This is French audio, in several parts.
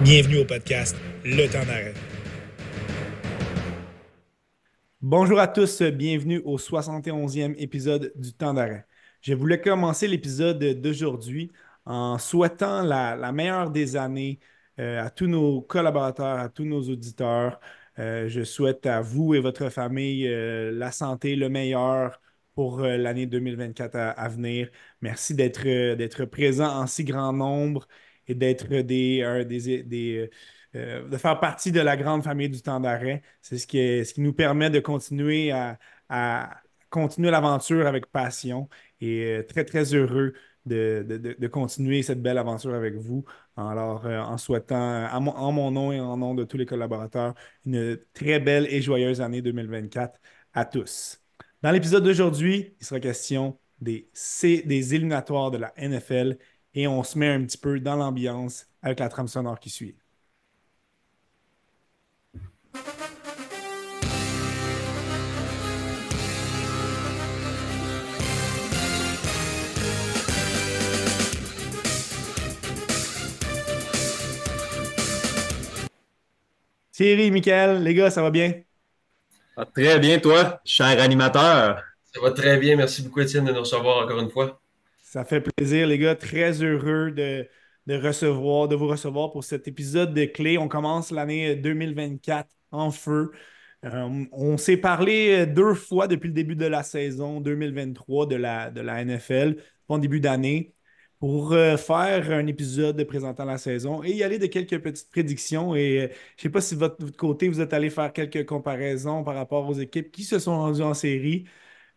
Bienvenue au podcast Le temps d'arrêt. Bonjour à tous, bienvenue au 71e épisode du temps d'arrêt. Je voulais commencer l'épisode d'aujourd'hui en souhaitant la, meilleure des années euh, à tous nos collaborateurs, à tous nos auditeurs. Euh, je souhaite à vous et votre famille euh, la santé, le meilleur pour l'année 2024 à, venir. Merci d'être d'être présent en si grand nombre et d'être des, des, de faire partie de la grande famille du temps d'arrêt. C'est ce qui, ce qui nous permet de continuer à, à continuer l'aventure avec passion et très, très heureux de, continuer cette belle aventure avec vous. Alors, euh, en souhaitant, en mon nom et en nom de tous les collaborateurs, une très belle et joyeuse année 2024 à tous. Dans l'épisode d'aujourd'hui, il sera question des, des éliminatoires de la NFL et on se met un petit peu dans l'ambiance avec la trame sonore qui suit. Thierry, Michael, les gars, ça va bien? Ah, très bien, toi, cher animateur. Ça va très bien. Merci beaucoup, Étienne, de nous recevoir encore une fois. Ça fait plaisir, les gars. Très heureux de, recevoir, de vous recevoir pour cet épisode de clé. On commence l'année 2024 en feu. Euh, on s'est parlé deux fois depuis le début de la saison 2023 de la, de la NFL, en début d'année pour euh, faire un épisode présentant la saison et y aller de quelques petites prédictions. Et euh, je ne sais pas si de votre, côté, vous êtes allé faire quelques comparaisons par rapport aux équipes qui se sont rendues en série.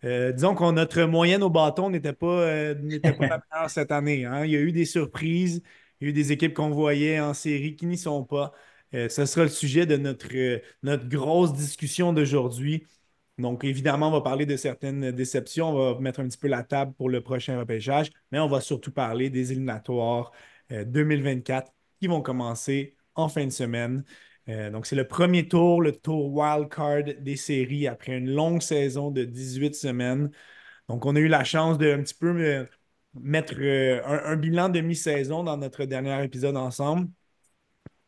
Euh, disons que notre moyenne au bâton n'était pas, n'était pas la meilleure cette année. Hein. Il y a eu des surprises, il y a eu des équipes qu'on voyait en série qui n'y sont pas. ce sera le sujet de notre, notre grosse discussion d'aujourd'hui. Donc, évidemment, on va parler de certaines déceptions. On va mettre un petit peu la table pour le prochain repêchage, mais on va surtout parler des éliminatoires 2024 euh, qui vont commencer en fin de semaine. Euh, donc, c'est le premier tour, le tour wild card des séries après une longue saison de 18 semaines. Donc, on a eu la chance de un petit peu euh, mettre un, bilan de mi-saison dans notre dernier épisode ensemble.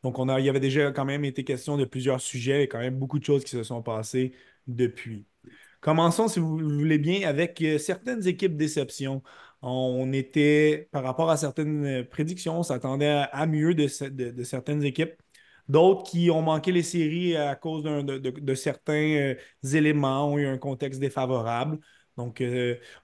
Donc, on a, il y avait déjà quand même été question de plusieurs sujets et quand même beaucoup de choses qui se sont passées depuis. Commençons, si vous voulez bien, avec euh, certaines équipes déception. On était, par rapport à certaines euh, prédictions, on s'attendait à, mieux de, certaines équipes. D'autres qui ont manqué les séries à cause de, certains euh, éléments, ont eu un contexte défavorable. Donc,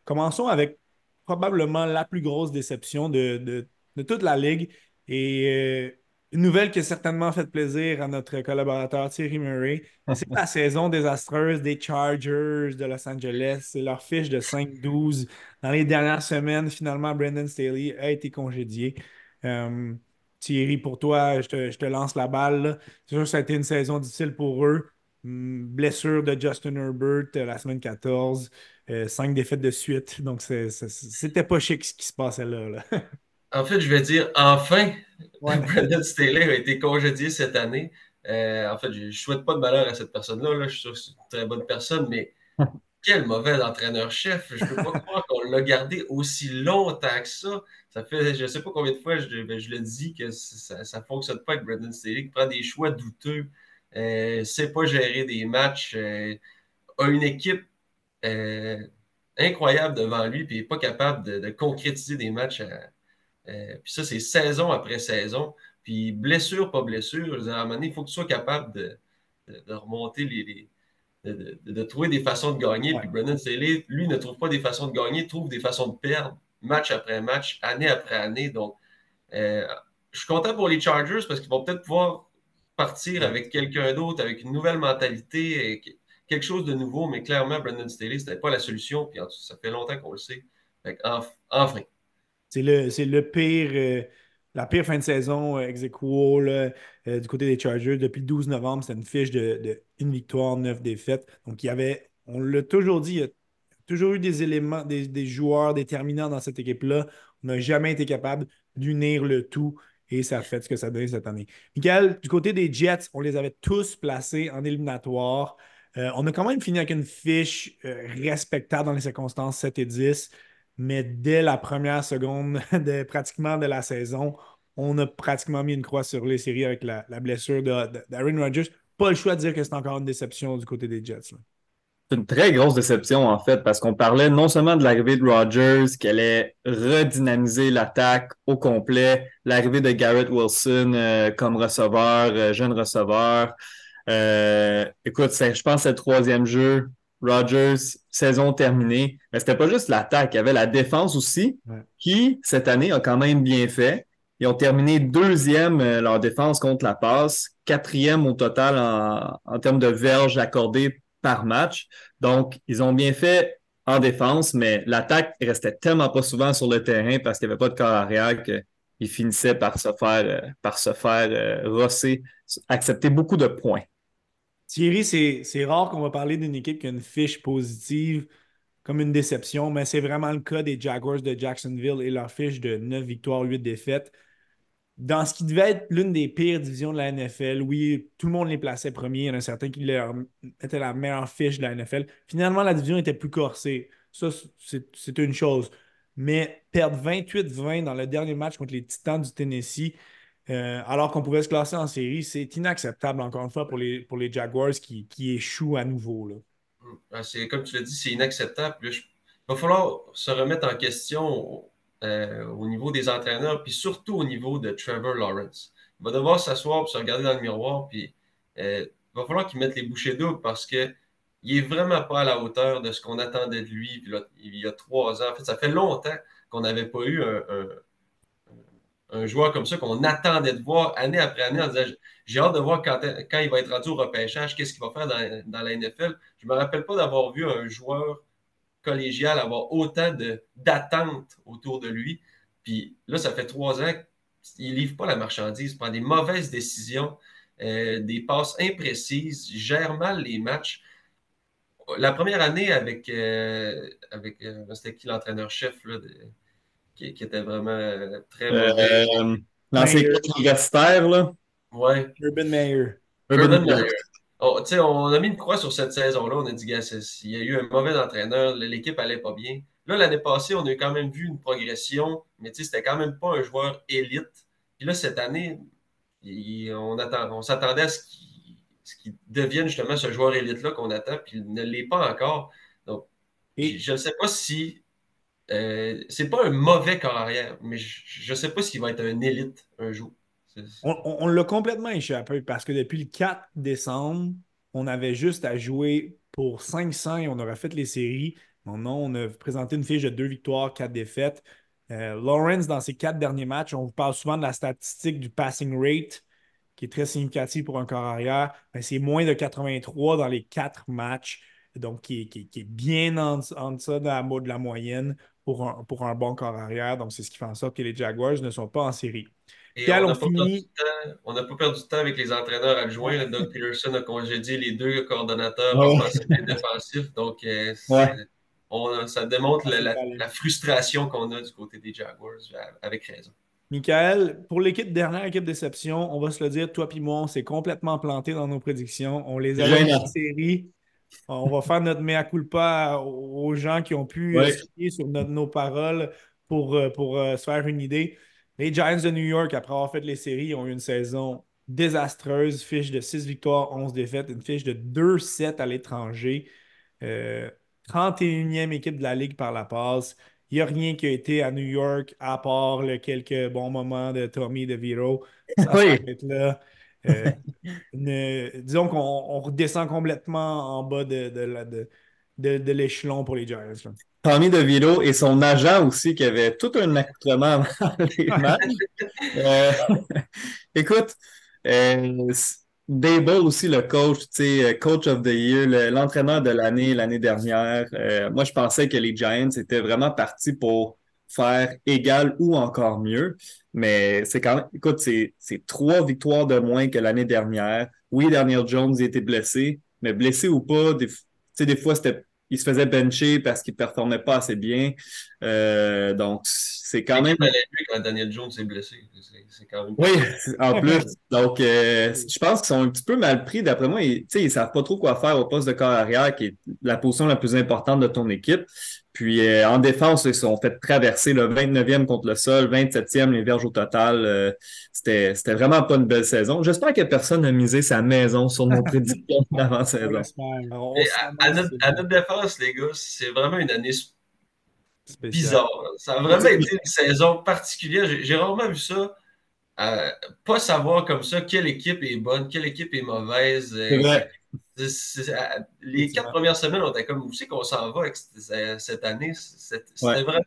commençons avec probablement la plus grosse déception de, toute la ligue. Et une nouvelle qui a certainement fait plaisir à notre collaborateur Thierry Murray, c'est la saison désastreuse des Chargers de Los Angeles. C'est leur fiche de 5-12. Dans les dernières semaines, finalement, Brandon Staley a été congédié. Euh, Thierry, pour toi, je te, lance la balle. C'est sûr que ça a été une saison difficile pour eux. Hum, blessure de Justin Herbert euh, la semaine 14. Euh, cinq défaites de suite. Donc, c'était pas chic ce qui se passait là. là. En fait, je vais dire enfin, Brandon Staley a été congédié cette année. Euh, en fait, je ne souhaite pas de malheur à cette personne-là. Je suis sûr que c'est une très bonne personne, mais quel mauvais entraîneur-chef. Je ne peux pas croire qu'on l'a gardé aussi longtemps que ça. Ça fait, je ne sais pas combien de fois je, ben, le dis que ça ne fonctionne pas avec Brandon Staley, qui prend des choix douteux, ne euh, sait pas gérer des matchs, euh, a une équipe incroyable devant lui, puis n'est pas capable de, concrétiser des matchs euh, puis ça, c'est saison après saison. Puis blessure, pas blessure, à un moment donné, il faut que tu sois capable de, remonter les, de, trouver des façons de gagner. Puis Brennan Staley, lui, ne trouve pas des façons de gagner, trouve des façons de perdre, match après match, année après année. Donc, euh, je suis content pour les Chargers parce qu'ils vont peut-être pouvoir partir avec quelqu'un d'autre, avec une nouvelle mentalité, quelque chose de nouveau, mais clairement, Brendan Staley, ce n'était pas la solution. Puis ça fait longtemps qu'on le sait. enfin. C'est le, le pire, euh, la pire fin de saison euh, ex euh, du côté des Chargers. Depuis le 12 novembre, c'était une fiche de, une victoire, neuf défaites. Donc, il y avait, on l'a toujours dit, il y a toujours eu des éléments, des, joueurs déterminants dans cette équipe-là. On n'a jamais été capable d'unir le tout et ça fait ce que ça donne cette année. Michael, du côté des Jets, on les avait tous placés en éliminatoire. on a quand même fini avec une fiche respectable dans les circonstances 7 et 10 mais dès la première seconde de pratiquement de la saison, on a pratiquement mis une croix sur les séries avec la, blessure d'Aaron Rodgers. Pas le choix de dire que c'est encore une déception du côté des Jets. C'est une très grosse déception, en fait, parce qu'on parlait non seulement de l'arrivée de Rodgers, qui allait redynamiser l'attaque au complet, l'arrivée de Garrett Wilson euh, comme receveur, euh, jeune receveur. Euh, écoute, je pense que c'est le troisième jeu. Rodgers, saison terminée. Mais c'était pas juste l'attaque, il y avait la défense aussi, qui, cette année, a quand même bien fait. Ils ont terminé deuxième leur défense contre la passe, quatrième au total en, en termes de verges accordées par match. Donc, ils ont bien fait en défense, mais l'attaque restait tellement pas souvent sur le terrain parce qu'il n'y avait pas de corps arrière qu'ils finissaient par se faire, euh, par se faire euh, rosser, accepter beaucoup de points. Thierry, c'est rare qu'on va parler d'une équipe qui a une fiche positive comme une déception, mais c'est vraiment le cas des Jaguars de Jacksonville et leur fiche de 9 victoires, 8 défaites dans ce qui devait être l'une des pires divisions de la NFL, oui, tout le monde les plaçait premiers. Il y en a certains qui leur étaient la meilleure fiche de la NFL. Finalement, la division était plus corsée. Ça, c'est une chose. Mais perdre 28-20 dans le dernier match contre les Titans du Tennessee, euh, alors qu'on pouvait se classer en série, c'est inacceptable, encore une fois, pour les, pour les Jaguars qui, qui échouent à nouveau. Là. Ah, comme tu l'as dit, c'est inacceptable. il va falloir se remettre en question euh, au niveau des entraîneurs, puis surtout au niveau de Trevor Lawrence. Il va devoir s'asseoir se regarder dans le miroir, puis euh, il va falloir qu'il mette les bouchées doubles parce que il est vraiment pas à la hauteur de ce qu'on attendait de lui il y a trois ans. En fait, ça fait longtemps qu'on n'avait pas eu un, joueur comme ça qu'on attendait de voir année après année en disant j'ai hâte de voir quand, il va être rendu au repêchage, qu'est-ce qu'il va faire dans, la NFL. Je ne me rappelle pas d'avoir vu un joueur collégial avoir autant d'attentes autour de lui. Puis là, ça fait trois ans qu'il ne livre pas la marchandise, il prend des mauvaises décisions, euh, des passes imprécises, gère mal les matchs. La première année avec, euh, avec euh, c'était qui l'entraîneur-chef qui, qui, était vraiment très mauvais. L'ancien universitaire, là. Ouais. Urban Meyer. Urban, Meyer. Oh, on a mis une croix sur cette saison-là. On a dit, il y a eu un mauvais entraîneur, l'équipe allait pas bien. Là, l'année passée, on a quand même vu une progression, mais c'était quand même pas un joueur élite. Puis là, cette année, on, on s'attendait à ce qu'il devienne justement ce joueur élite-là qu'on attend, puis il ne l'est pas encore. Donc, je ne sais pas si. Euh, c'est pas un mauvais corps arrière, mais je ne sais pas s'il va être un élite un jour. On, l'a complètement échappé parce que depuis le 4 décembre, on avait juste à jouer pour 500 et on aurait fait les séries. Non, on a présenté une fiche de deux victoires, quatre défaites. Euh, Lawrence, dans ses quatre derniers matchs, on vous parle souvent de la statistique du passing rate, qui est très significative pour un corps arrière. c'est moins de 83 dans les quatre matchs, donc qui, est bien en, deçà de la, de la moyenne pour un, pour un bon corps arrière. Donc, c'est ce qui fait en sorte que les Jaguars ne sont pas en série on n'a pas, perdu de temps avec les entraîneurs adjoints. Doug Peterson a congédié les deux coordonnateurs offensifs et défensifs. Donc, euh, ça démontre la, frustration qu'on a du côté des Jaguars, euh, avec raison. Michael, pour l'équipe dernière équipe déception, on va se le dire, toi et moi, on s'est complètement planté dans nos prédictions. On les a mis en série. On va faire notre mea culpa aux gens qui ont pu ouais. sur nos paroles pour, euh, pour se faire une idée. Les Giants de New York, après avoir fait les séries, ont eu une saison désastreuse, fiche de 6 victoires, 11 défaites, une fiche de 2-7 à l'étranger. 31e euh, équipe de la Ligue par la passe. Il n'y a rien qui a été à New York à part le quelques bons moments de Tommy DeVito. Ça oui. là. Euh, disons qu'on redescend complètement en bas de, de, de l'échelon pour les Giants. Tommy DeVito et son agent aussi, qui avait tout un accoutrement avant les matchs. Euh, écoute, euh, Dable aussi, le coach, euh, coach of the year, l'entraîneur de l'année, l'année dernière. Euh, moi, je pensais que les Giants étaient vraiment partis pour faire égal ou encore mieux. Mais c'est quand même, écoute, c'est trois victoires de moins que l'année dernière. Oui, Daniel Jones était blessé, mais blessé ou pas, des, des fois, c'était il se faisait bencher parce qu'il ne performait pas assez bien. Euh, donc, c'est quand même. quand Daniel Jones s'est blessé. C'est quand même. Oui, en plus. Donc, euh, je pense qu'ils sont un petit peu mal pris. D'après moi, ils ne savent pas trop quoi faire au poste de corps arrière, qui est la position la plus importante de ton équipe. Puis euh, en défense, ils se sont fait traverser le 29e contre le sol, 27e les verges au total. Euh, c'était, c'était vraiment pas une belle saison. J'espère que personne n'a misé sa maison sur nos prédictions d'avant-saison. À, à notre, à notre défense, les gars, c'est vraiment une année bizarre. Ça a vraiment été une saison particulière. J'ai, j'ai rarement vu ça. Euh, pas savoir comme ça quelle équipe est bonne, quelle équipe est mauvaise. euh, C'est vrai. Euh, les quatre premières semaines, on était comme, où c'est qu'on s'en va avec cette, année? C'était Ouais. vraiment,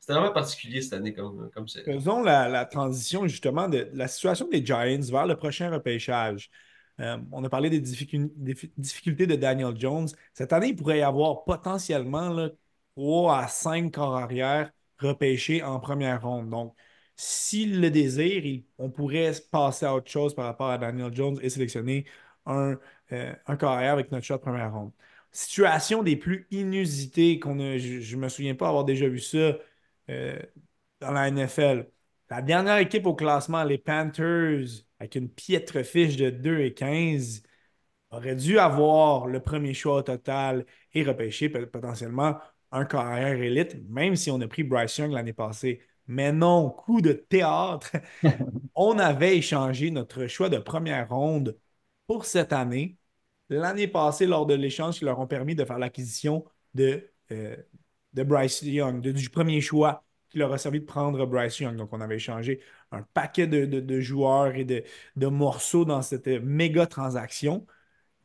c'était vraiment particulier cette année comme, comme c'est. Faisons la, la transition justement de la situation des Giants vers le prochain repêchage. Euh, on a parlé des, difficu- des fi- difficultés de Daniel Jones. Cette année, il pourrait y avoir potentiellement là, 3 à 5 corps arrière repêchés en première ronde. Donc, s'il le désire, il- on pourrait passer à autre chose par rapport à Daniel Jones et sélectionner un, euh, un corps arrière avec notre choix de première ronde. Situation des plus inusitées qu'on a, je ne me souviens pas avoir déjà vu ça euh, dans la NFL. La dernière équipe au classement, les Panthers, avec une piètre fiche de 2 et 15, aurait dû avoir le premier choix au total et repêcher potentiellement un carrière élite, même si on a pris Bryce Young l'année passée. Mais non, coup de théâtre, on avait échangé notre choix de première ronde pour cette année. L'année passée, lors de l'échange qui leur ont permis de faire l'acquisition de, euh, Bryce Young, du premier choix qui leur a servi de prendre Bryce Young. Donc, on avait échangé un paquet de, joueurs et de, morceaux dans cette méga transaction.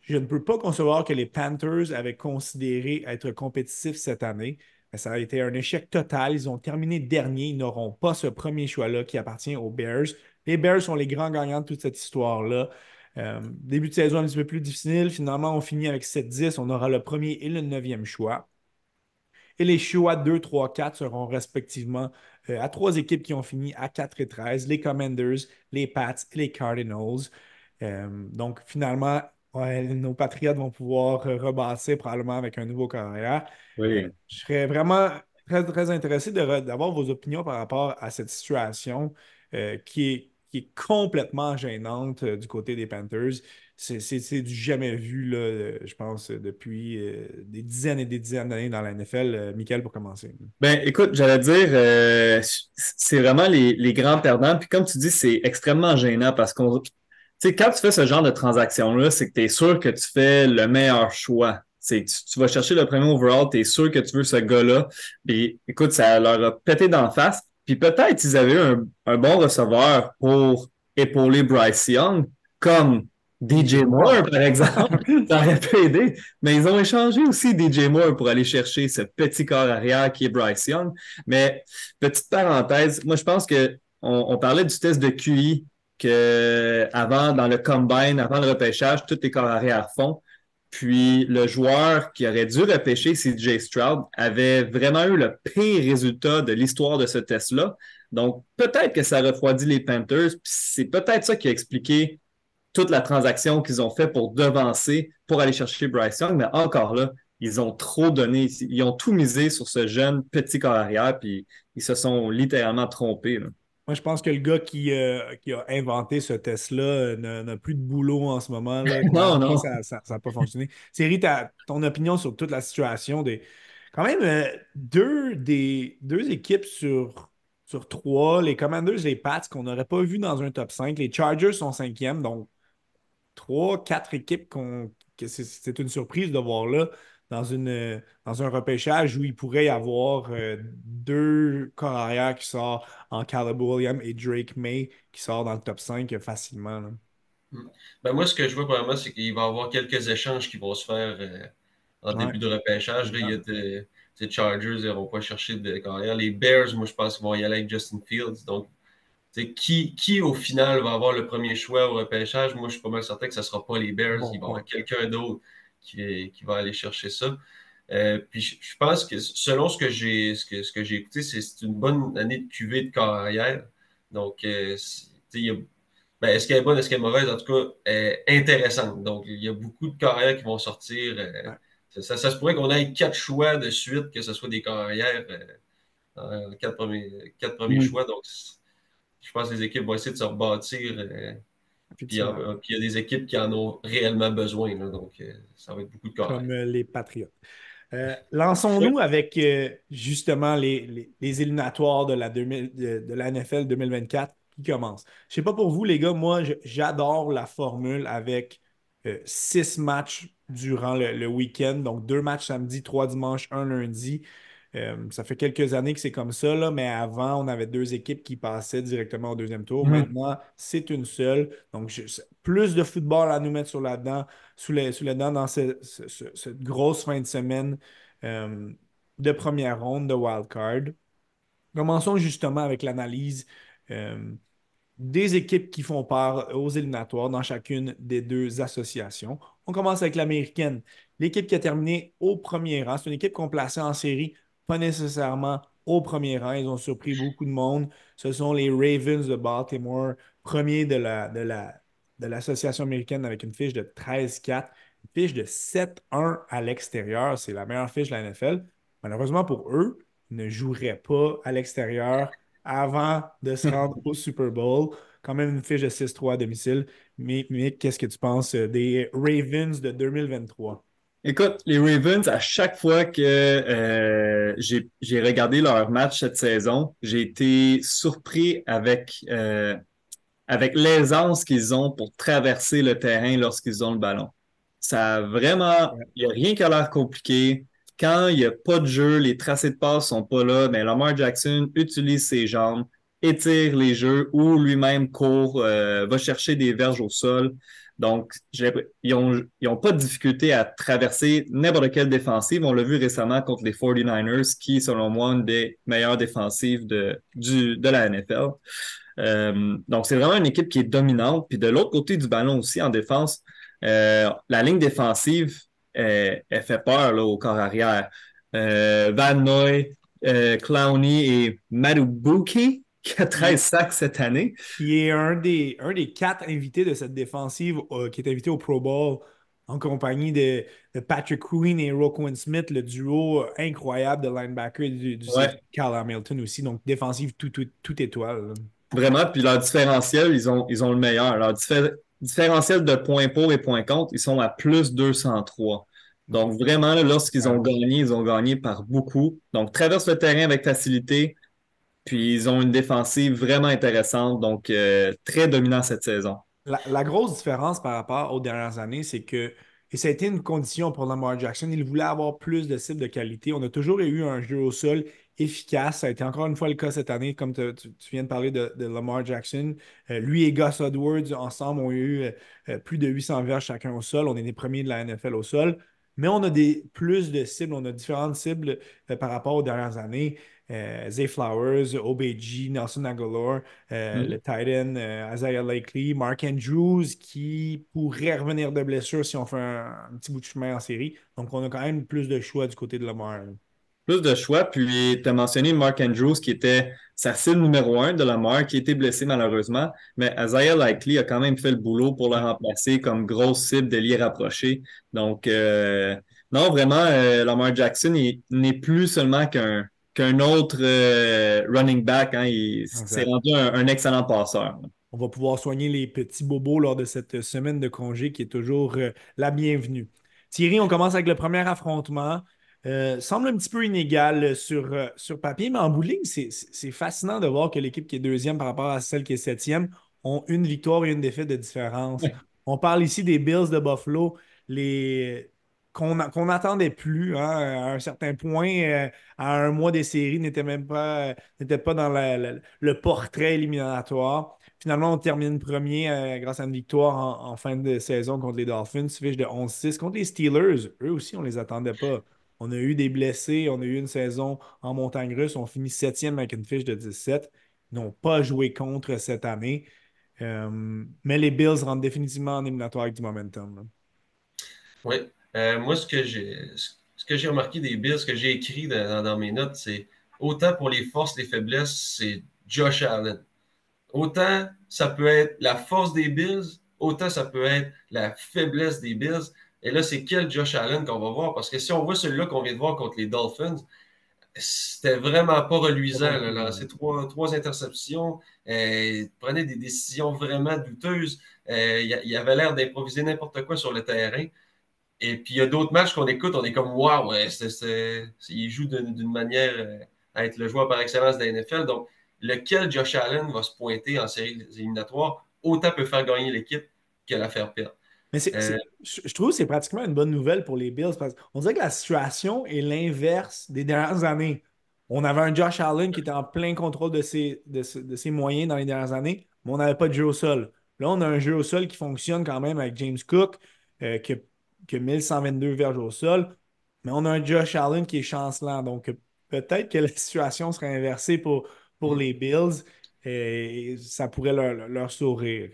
Je ne peux pas concevoir que les Panthers avaient considéré être compétitifs cette année. Ça a été un échec total. Ils ont terminé dernier. Ils n'auront pas ce premier choix-là qui appartient aux Bears. Les Bears sont les grands gagnants de toute cette histoire-là. Euh, début de saison un petit peu plus difficile. Finalement, on finit avec 7-10. On aura le premier et le neuvième choix. Et les choix 2, 3, 4 seront respectivement euh, à trois équipes qui ont fini à 4 et 13, les Commanders, les Pats et les Cardinals. Euh, donc, finalement, ouais, nos Patriotes vont pouvoir rebasser probablement avec un nouveau carrière. Oui. Je serais vraiment très, très intéressé d'avoir vos opinions par rapport à cette situation qui est, qui est complètement gênante euh, du côté des Panthers. C'est du jamais vu, là, euh, je pense, euh, depuis des dizaines et des dizaines d'années dans la NFL. Michael, pour commencer. Ben, écoute, j'allais dire, c'est vraiment les, les grands perdants. Puis comme tu dis, c'est extrêmement gênant parce qu'on, quand tu fais ce genre de transaction-là, c'est que tu es sûr que tu fais le meilleur choix. Tu, tu vas chercher le premier overall, tu es sûr que tu veux ce gars-là. Puis écoute, ça leur a pété d'en face. Puis peut-être ils avaient eu un, un bon receveur pour épauler Bryce Young, comme DJ Moore, par exemple. Ça aurait pu aider. Mais ils ont échangé aussi DJ Moore pour aller chercher ce petit corps arrière qui est Bryce Young. Mais petite parenthèse, moi je pense que on, on parlait du test de QI que avant, dans le combine, avant le repêchage, tous les corps arrière font. Puis le joueur qui aurait dû repêcher CJ Stroud avait vraiment eu le pire résultat de l'histoire de ce test-là. Donc peut-être que ça refroidit les Panthers. Puis c'est peut-être ça qui a expliqué toute la transaction qu'ils ont fait pour devancer, pour aller chercher Bryce Young. Mais encore là, ils ont trop donné. Ils ont tout misé sur ce jeune petit corps arrière, puis ils se sont littéralement trompés. Moi, je pense que le gars qui, euh, qui a inventé ce test-là euh, n'a plus de boulot en ce moment. là. Non, non. Ça n'a pas fonctionné. Thierry, ton opinion sur toute la situation des. Quand même, euh, deux, des, deux équipes sur, sur trois, les Commanders, les Pats, qu'on n'aurait pas vu dans un top 5. Les Chargers sont cinquièmes, donc trois, quatre équipes qu'on, que c'est- c'est une surprise de voir là dans, une, dans un repêchage où il pourrait y avoir euh, deux corps arrière qui sortent en Caleb Williams et Drake May qui sort dans le top 5 facilement. là. Ben moi, ce que je vois probablement, c'est qu'il va y avoir quelques échanges qui vont se faire euh, en Ouais. début de repêchage. Là, il y a des les Chargers, ils n'iront pas chercher de carrière. Les Bears, moi, je pense qu'ils vont y aller avec Justin Fields. Donc, qui, qui au final va avoir le premier choix au repêchage? Moi, je suis pas mal certain que ce ne sera pas les Bears. Bon il va y avoir quelqu'un d'autre qui, qui va aller chercher ça. Euh, puis je, je pense que selon ce que j'ai ce que, ce que j'ai écouté, c'est une bonne année de QV de carrière. Donc, euh, ben, est-ce qu'elle est bonne, est-ce qu'elle est mauvaise? En tout cas, euh, intéressante. Donc, il y a beaucoup de carrières qui vont sortir. euh, Ouais. ça, ça- ça se pourrait qu'on ait quatre choix de suite, que ce soit des carrières, quatre premiers, quatre premiers Mm. choix. Donc, je pense que les équipes vont essayer de se rebâtir. Euh, puis il y, a- Effectivement. puis il y a des équipes qui en ont réellement besoin. là. donc, euh, ça va être beaucoup de carrières. Comme euh, les Patriots. Euh, lançons-nous avec euh, justement les, les, éliminatoires de la, de, la NFL 2024 qui commencent. Je ne sais pas pour vous, les gars, moi, j'adore la formule avec euh, six matchs durant le, week-end. Donc, deux matchs samedi, trois dimanches, un lundi. Ça fait quelques années que c'est comme ça, là, mais avant, on avait deux équipes qui passaient directement au deuxième tour. Maintenant, c'est une seule. Donc, plus de football à nous mettre sur la dent sous les, dents dans cette grosse fin de semaine euh, de première ronde de wildcard. Commençons justement avec l'analyse euh, des équipes qui font part aux éliminatoires dans chacune des deux associations. On commence avec l'américaine. L'équipe qui a terminé au premier rang, c'est une équipe qu'on plaçait en série, pas nécessairement au premier rang. Ils ont surpris beaucoup de monde. Ce sont les Ravens de Baltimore, premiers de la, de la, de l'Association américaine avec une fiche de 13-4, une fiche de 7-1 à l'extérieur. C'est la meilleure fiche de la NFL. Malheureusement pour eux, ils ne joueraient pas à l'extérieur avant de se rendre au Super Bowl. Quand même une fiche de 6-3 à domicile. Mais, qu'est-ce que tu penses des Ravens de 2023? Écoute, les Ravens, à chaque fois que euh, j'ai regardé leur match cette saison, j'ai été surpris avec euh, avec l'aisance qu'ils ont pour traverser le terrain lorsqu'ils ont le ballon. Ça vraiment, il n'y a rien qui a l'air compliqué. Quand il n'y a pas de jeu, les tracés de passe sont pas là, mais Lamar Jackson utilise ses jambes, étire les jeux ou lui-même court, euh, va chercher des verges au sol. Donc, ils n'ont pas de difficulté à traverser n'importe quelle défensive. On l'a vu récemment contre les 49ers, qui, selon moi, une des meilleures défensives de, la NFL. Euh, donc, c'est vraiment une équipe qui est dominante. Puis de l'autre côté du ballon aussi, en défense, euh, la ligne défensive, elle, fait peur au corps arrière. Euh, Van Noy, Clowney et Madubuki, qui a 13 sacs cette année. Qui est un des, un des quatre invités de cette défensive qui est invité au Pro Bowl en compagnie de, Patrick Queen et Roquan Smith, le duo incroyable de linebacker du, du Carl Hamilton aussi. Donc, défensive tout, tout, étoile. Vraiment, puis leur différentiel, ils ont, ils ont le meilleur. Leur différentiel de points pour et points contre, ils sont à plus 203. Donc, vraiment, lorsqu'ils ont gagné, ils ont gagné par beaucoup. Donc, traversent le terrain avec facilité. Puis, ils ont une défensive vraiment intéressante. Donc, euh, très dominant cette saison. La, grosse différence par rapport aux dernières années, c'est que, et ça a été une condition pour Lamar Jackson, il voulait avoir plus de cibles de qualité. On a toujours eu un jeu au sol efficace. Ça a été encore une fois le cas cette année, comme tu, viens de parler de, Lamar Jackson. Euh, lui et Gus Edwards, ensemble, ont eu euh, plus de 800 verges chacun au sol. On est les premiers de la NFL au sol. Mais on a des, plus de cibles, on a différentes cibles par rapport aux dernières années. Zay Flowers, OBG, Nelson Aguilar, mm. le Titan, Isaiah Likely, Mark Andrews, qui pourrait revenir de blessure si on fait un, petit bout de chemin en série. Donc, on a quand même plus de choix du côté de Lamar plus de choix. Puis, tu as mentionné Mark Andrews, qui était sa cible numéro un de la mort, qui a été blessé malheureusement. Mais Isaiah Likely a quand même fait le boulot pour le remplacer comme grosse cible de rapproché. Donc, euh, non, vraiment, euh, Lamar Jackson n'est plus seulement qu'un qu'un autre euh, running back. Hein. Il s'est rendu un, excellent passeur. On va pouvoir soigner les petits bobos lors de cette semaine de congé qui est toujours la bienvenue. Thierry, on commence avec le premier affrontement. Euh, semble un petit peu inégal sur, euh, sur papier, mais en bout de ligne, c'est fascinant de voir que l'équipe qui est deuxième par rapport à celle qui est septième ont une victoire et une défaite de différence. On parle ici des Bills de Buffalo, les qu'on n'attendait plus hein, à un certain point, euh, à un mois des séries, n'était même pas, pas dans le portrait éliminatoire. Finalement, on termine premier grâce à une victoire en, fin de saison contre les Dolphins, fiche de 11-6. Contre les Steelers, eux aussi, on ne les attendait pas. On a eu des blessés, on a eu une saison en montagne russe, on finit septième avec une fiche de 17. Ils n'ont pas joué contre cette année. Euh, mais les Bills rentrent définitivement en éliminatoire avec du momentum. Oui. Euh, moi, ce que j'ai remarqué des Bills, ce que j'ai écrit dans, mes notes, c'est autant pour les forces, les faiblesses, c'est Josh Allen. Autant ça peut être la force des Bills, autant ça peut être la faiblesse des Bills. Et là, c'est quel Josh Allen qu'on va voir? Parce que si on voit celui-là qu'on vient de voir contre les Dolphins, c'était vraiment pas reluisant. Là, Ces trois, interceptions, euh, il prenait des décisions vraiment douteuses. Euh, il, avait l'air d'improviser n'importe quoi sur le terrain. Et puis, il y a d'autres matchs qu'on écoute, on est comme, waouh, ouais, il joue d'une manière euh, à être le joueur par excellence de la NFL. Donc, lequel Josh Allen va se pointer en série éliminatoire, autant peut faire gagner l'équipe que la faire perdre. Mais euh, je trouve que c'est pratiquement une bonne nouvelle pour les Bills parce qu'on dirait que la situation est l'inverse des dernières années. On avait un Josh Allen qui était en plein contrôle de ses, de, ses moyens dans les dernières années, mais on n'avait pas de jeu au sol. Là, on a un jeu au sol qui fonctionne quand même avec James Cook, euh, qui, a, 1122 verges au sol, mais on a un Josh Allen qui est chancelant. Donc, peut-être que la situation serait inversée pour, pour les Bills et ça pourrait leur, leur sourire.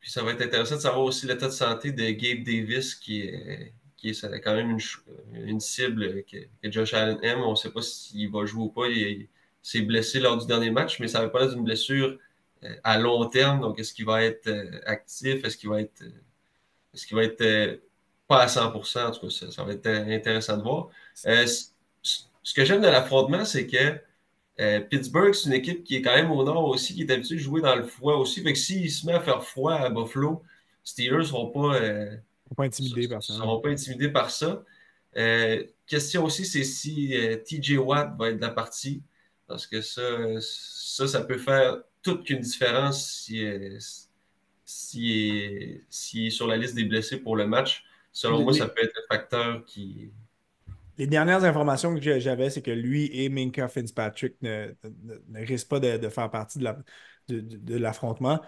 Puis ça va être intéressant de savoir aussi l'état de santé de Gabe Davis, qui est, qui est quand même une, une cible que, Josh Allen aime. On ne sait pas s'il va jouer ou pas. Il, s'est blessé lors du dernier match, mais ça n'avait pas l'air d'une blessure euh, à long terme. Donc, est-ce qu'il va être euh, actif? Est-ce qu'il va être, euh, est-ce qu'il va être pas à 100 En tout cas, ça, va être intéressant de voir. ce que j'aime de l'affrontement, c'est que euh, Pittsburgh, c'est une équipe qui est quand même au nord aussi, qui est habituée de jouer dans le froid aussi. Fait que s'il se met à faire froid à Buffalo, Steelers ne seront pas, euh, pas intimidés par ça. seront pas intimidés par ça. Euh, question aussi, c'est si TJ Watt va être de la partie. Parce que ça, ça, ça peut faire toute une différence s'il si, est, est sur la liste des blessés pour le match. Selon moi, ça peut être un facteur qui, les dernières informations que j'avais, c'est que lui et Minka Fitzpatrick ne, risquent pas de, faire partie de l'affrontement.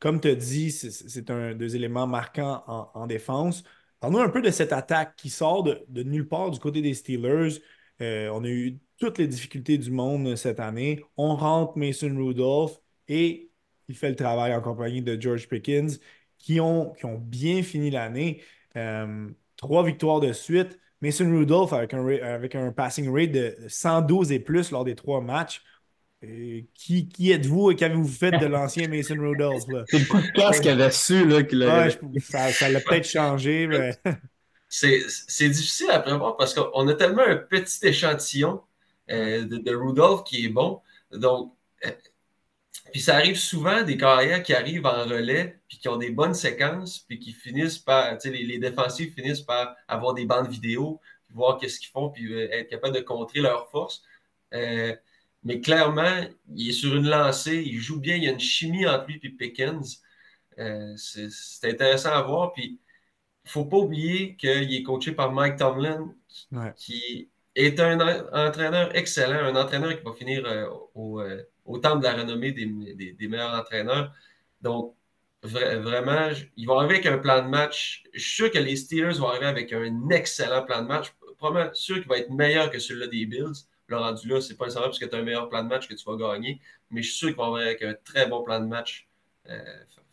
Comme tu as dit, c'est un deux éléments marquants en, défense. Parle-nous un peu de cette attaque qui sort de, nulle part du côté des Steelers. Euh, on a eu toutes les difficultés du monde cette année. On rentre Mason Rudolph et il fait le travail en compagnie de George Pickens qui ont, qui ont bien fini l'année. Euh, trois victoires de suite. Mason Rudolph avec un, avec un passing rate de 112 et plus lors des trois matchs. qui, qui êtes-vous et qu'avez-vous fait de l'ancien Mason Rudolph? C'est le podcast qu'il avait su. Là, qu'il ça l'a peut-être changé. Mais... C'est difficile à prévoir parce qu'on a tellement un petit échantillon euh, de, de, Rudolph qui est bon. Donc, euh, puis ça arrive souvent des carrières qui arrivent en relais, puis qui ont des bonnes séquences, puis qui finissent par, tu sais, les, défensifs finissent par avoir des bandes vidéo, puis voir qu'est-ce qu'ils font, puis euh, être capable de contrer leurs forces. Euh, mais clairement, il est sur une lancée, il joue bien, il y a une chimie entre lui et Pickens. Euh, c'est intéressant à voir. Puis, il ne faut pas oublier qu'il est coaché par Mike Tomlin, qui, est un entraîneur excellent, un entraîneur qui va finir au au temps de la renommée des, meilleurs entraîneurs. Donc, vraiment, ils vont arriver avec un plan de match. Je suis sûr que les Steelers vont arriver avec un excellent plan de match. Probablement sûr qu'il va être meilleur que celui-là des Bills. Le rendu là, c'est pas nécessairement parce que tu as un meilleur plan de match que tu vas gagner, mais je suis sûr qu'ils vont arriver avec un très bon plan de match euh,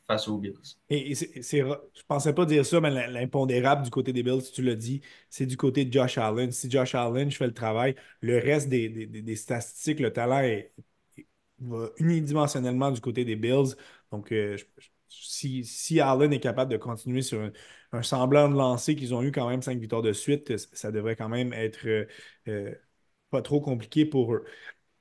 face aux Bills. Et, c'est, je pensais pas dire ça, mais l'impondérable du côté des Bills, tu l'as dit, c'est du côté de Josh Allen. Si Josh Allen, je fais le travail, le reste des, des statistiques, le talent est unidimensionnellement du côté des Bills. Donc, euh, si, si, Allen est capable de continuer sur un, semblant de lancer qu'ils ont eu quand même cinq victoires de suite, ça devrait quand même être euh, euh, pas trop compliqué pour eux.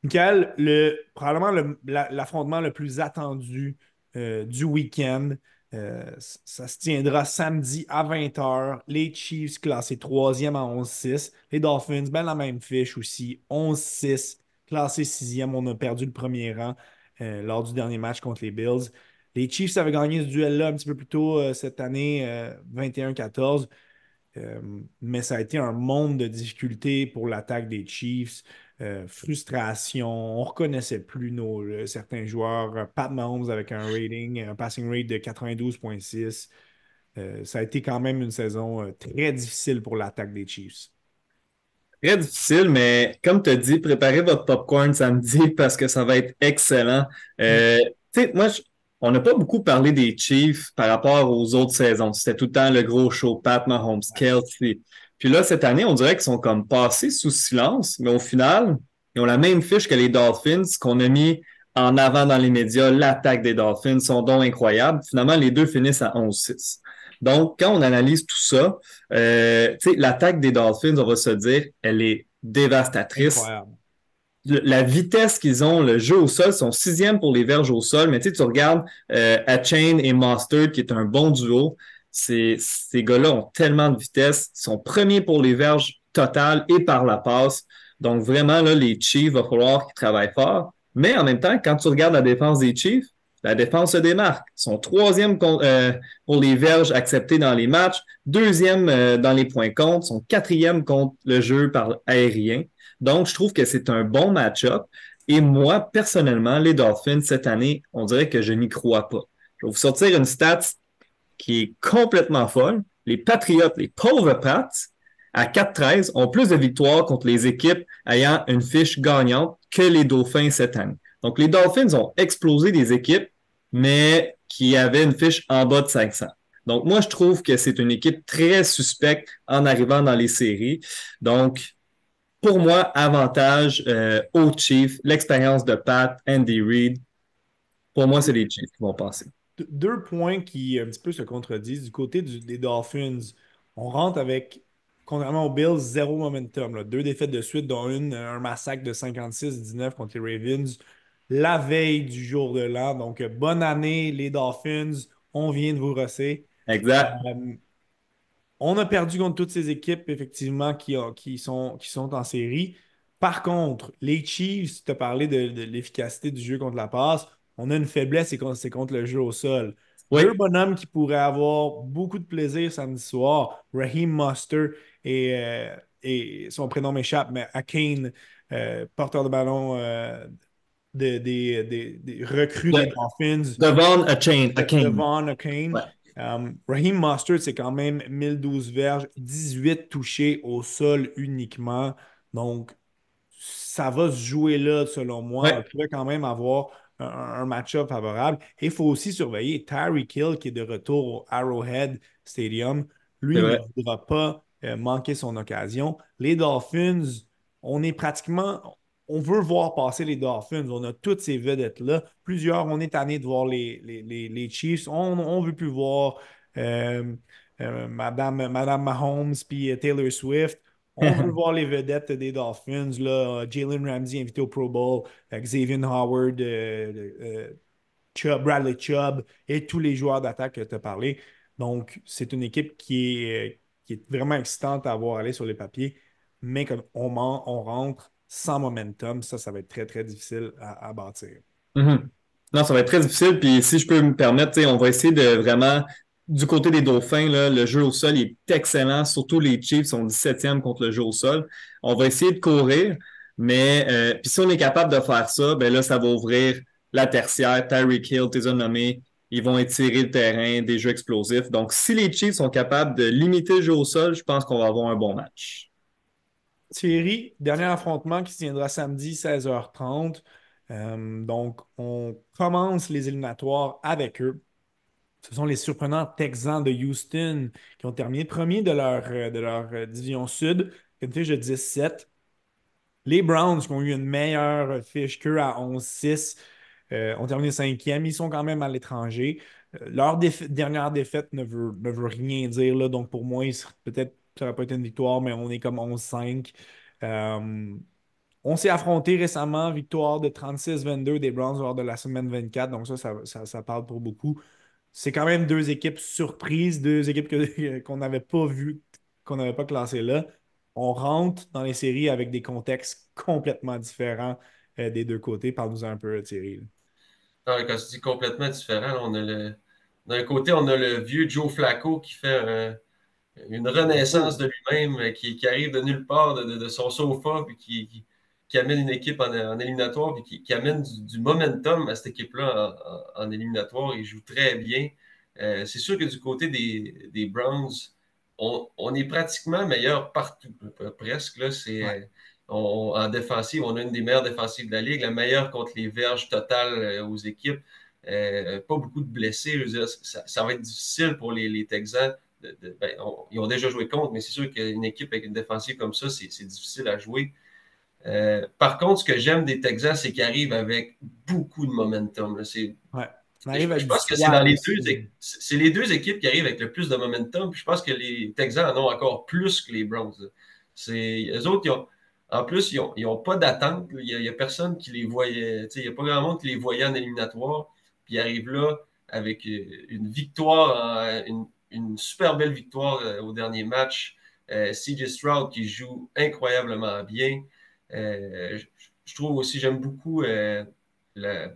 Michael, le, probablement l'affrontement le, plus attendu du week-end, ça se tiendra samedi à 20h. Les Chiefs classés troisième à 11-6. Les Dolphins, ben la même fiche aussi, 11-6 classé sixième. On a perdu le premier rang euh, lors du dernier match contre les Bills. Les Chiefs avaient gagné ce duel-là un petit peu plus tôt euh, cette année, 21-14. Euh, mais ça a été un monde de difficultés pour l'attaque des Chiefs. frustration, on ne reconnaissait plus nos, certains joueurs. Pat Mahomes avec un rating, un passing rate de 92,6. ça a été quand même une saison très difficile pour l'attaque des Chiefs. Très difficile, mais comme tu as dit, préparez votre popcorn samedi parce que ça va être excellent. Euh, tu sais, moi, on n'a pas beaucoup parlé des Chiefs par rapport aux autres saisons. C'était tout le temps le gros show, Pat Mahomes, Kelsey. Puis là, cette année, on dirait qu'ils sont comme passés sous silence, mais au final, ils ont la même fiche que les Dolphins qu'on a mis en avant dans les médias. L'attaque des Dolphins, sont donc incroyables. Finalement, les deux finissent à 11-6. Donc, quand on analyse tout ça, euh, l'attaque des Dolphins, on va se dire, elle est dévastatrice. Incroyable. la vitesse qu'ils ont, le jeu au sol, sont sixième pour les verges au sol, mais tu regardes euh, Chain et Master, qui est un bon duo. Ces, ces gars-là ont tellement de vitesse. Ils sont premiers pour les verges totales et par la passe. Donc, vraiment, là, les Chiefs, il va falloir qu'ils travaillent fort. Mais en même temps, quand tu regardes la défense des Chiefs, la défense se démarque. Sont troisième euh, pour les verges acceptées dans les matchs, deuxième euh, dans les points contre, sont quatrième contre le jeu par aérien. Donc, je trouve que c'est un bon match-up. Et moi, personnellement, les Dolphins, cette année, on dirait que je n'y crois pas. Je vais vous sortir une stat qui est complètement folle. Les Patriots, les pauvres Pats, à 4-13, ont plus de victoires contre les équipes ayant une fiche gagnante que les Dauphins cette année. Donc, les Dolphins ont explosé des équipes, mais qui avaient une fiche en bas de 500. Donc, moi, je trouve que c'est une équipe très suspecte en arrivant dans les séries. Donc, pour moi, avantage euh, aux Chiefs, l'expérience de Pat, Andy Reid. Pour moi, c'est les Chiefs qui vont passer. Deux points qui un petit peu se contredisent. Du côté des Dolphins, on rentre avec, contrairement aux Bills, zéro momentum. Deux défaites de suite, dont une, un massacre de 56-19 contre les Ravens la veille du jour de l'an. Donc, bonne année, les Dolphins. On vient de vous rosser. Exact. Euh, on a perdu contre toutes ces équipes, effectivement, qui, qui, sont, qui sont en série. Par contre, les Chiefs, tu as parlé de, l'efficacité du jeu contre la passe. On a une faiblesse, c'est contre, contre le jeu au sol. Deux bonhommes qui pourraient avoir beaucoup de plaisir samedi soir, Raheem Muster et, euh, et son prénom m'échappe, mais Akane, euh, porteur de ballon des, des, recrues des Dolphins. Devon Akane. Devon Akane. Um, Raheem Mustard, c'est quand même 1012 verges, 18 touchés au sol uniquement. Donc, ça va se jouer là, selon moi. On pourrait quand même avoir un, match-up favorable. Et il faut aussi surveiller Tyreek Hill qui est de retour au Arrowhead Stadium. Lui, il ne voudra pas euh, manquer son occasion. Les Dolphins, on est pratiquement, on veut voir passer les Dolphins. On a toutes ces vedettes-là. Plusieurs, on est tanné de voir les, les, Chiefs. On ne veut plus voir euh, euh, Madame, Madame Mahomes puis euh, Taylor Swift. On veut voir les vedettes des Dolphins. Jalen Ramsey invité au Pro Bowl, Xavier Howard, Bradley Chubb et tous les joueurs d'attaque que tu as parlé. Donc, c'est une équipe qui est, qui est vraiment excitante à voir aller sur les papiers. Mais comme on, on rentre sans momentum, ça, ça va être très, très difficile à, bâtir. Mm-hmm. Non, ça va être très difficile. Puis si je peux me permettre, on va essayer de vraiment, du côté des Dauphins, le jeu au sol est excellent. Surtout les Chiefs sont 17e contre le jeu au sol. On va essayer de courir, mais euh, puis si on est capable de faire ça, ben là, ça va ouvrir la tertiaire. Tyreek Hill, t'es nommé. Ils vont étirer le terrain, des jeux explosifs. Donc, si les Chiefs sont capables de limiter le jeu au sol, je pense qu'on va avoir un bon match. Thierry, dernier affrontement qui se tiendra samedi 16h30. Euh, donc, on commence les éliminatoires avec eux. Ce sont les surprenants Texans de Houston qui ont terminé premier de leur, euh, de leur euh, division sud, une fiche de 17. Les Browns qui ont eu une meilleure fiche qu'eux à 11-6 ont terminé cinquième. Ils sont quand même à l'étranger. leur dernière défaite ne veut, ne veut rien dire. Là, donc, pour moi, peut-être ça n'aurait pas été une victoire, mais on est comme 11-5. Euh, on s'est affronté récemment, victoire de 36-22 des Browns lors de la semaine 24. Donc, ça, ça, parle pour beaucoup. C'est quand même deux équipes surprises, deux équipes qu'on n'avait pas vues, qu'on n'avait pas classées là. On rentre dans les séries avec des contextes complètement différents euh, des deux côtés. Parle-nous un peu, Thierry. quand tu dis complètement différent, on a le. D'un côté, on a le vieux Joe Flacco qui fait un une renaissance de lui-même qui, arrive de nulle part, de, son sofa, puis qui, amène une équipe en, éliminatoire, puis qui, amène du, momentum à cette équipe-là en, éliminatoire. Il joue très bien. Euh, c'est sûr que du côté des, Browns, on, est pratiquement meilleur partout, presque. Là, c'est, en défensive, on a une des meilleures défensives de la Ligue, la meilleure contre les verges totales euh, aux équipes. Euh, pas beaucoup de blessés. ça, va être difficile pour les, les Texans ben, ils ont déjà joué contre, mais c'est sûr qu'une équipe avec une défensive comme ça, c'est difficile à jouer. Euh, par contre, ce que j'aime des Texans, c'est qu'ils arrivent avec beaucoup de momentum. je, pense que c'est les deux, c'est les deux équipes qui arrivent avec le plus de momentum. je pense que les Texans en ont encore plus que les Browns. C'est les autres, en plus, ils n'ont pas d'attente. Il n'y a, personne qui les voyait. Il n'y a pas grand monde qui les voyait en éliminatoire. Puis ils arrivent là avec une victoire, une une super belle victoire au dernier match. CJ Stroud qui joue incroyablement bien. je, trouve aussi, j'aime beaucoup la,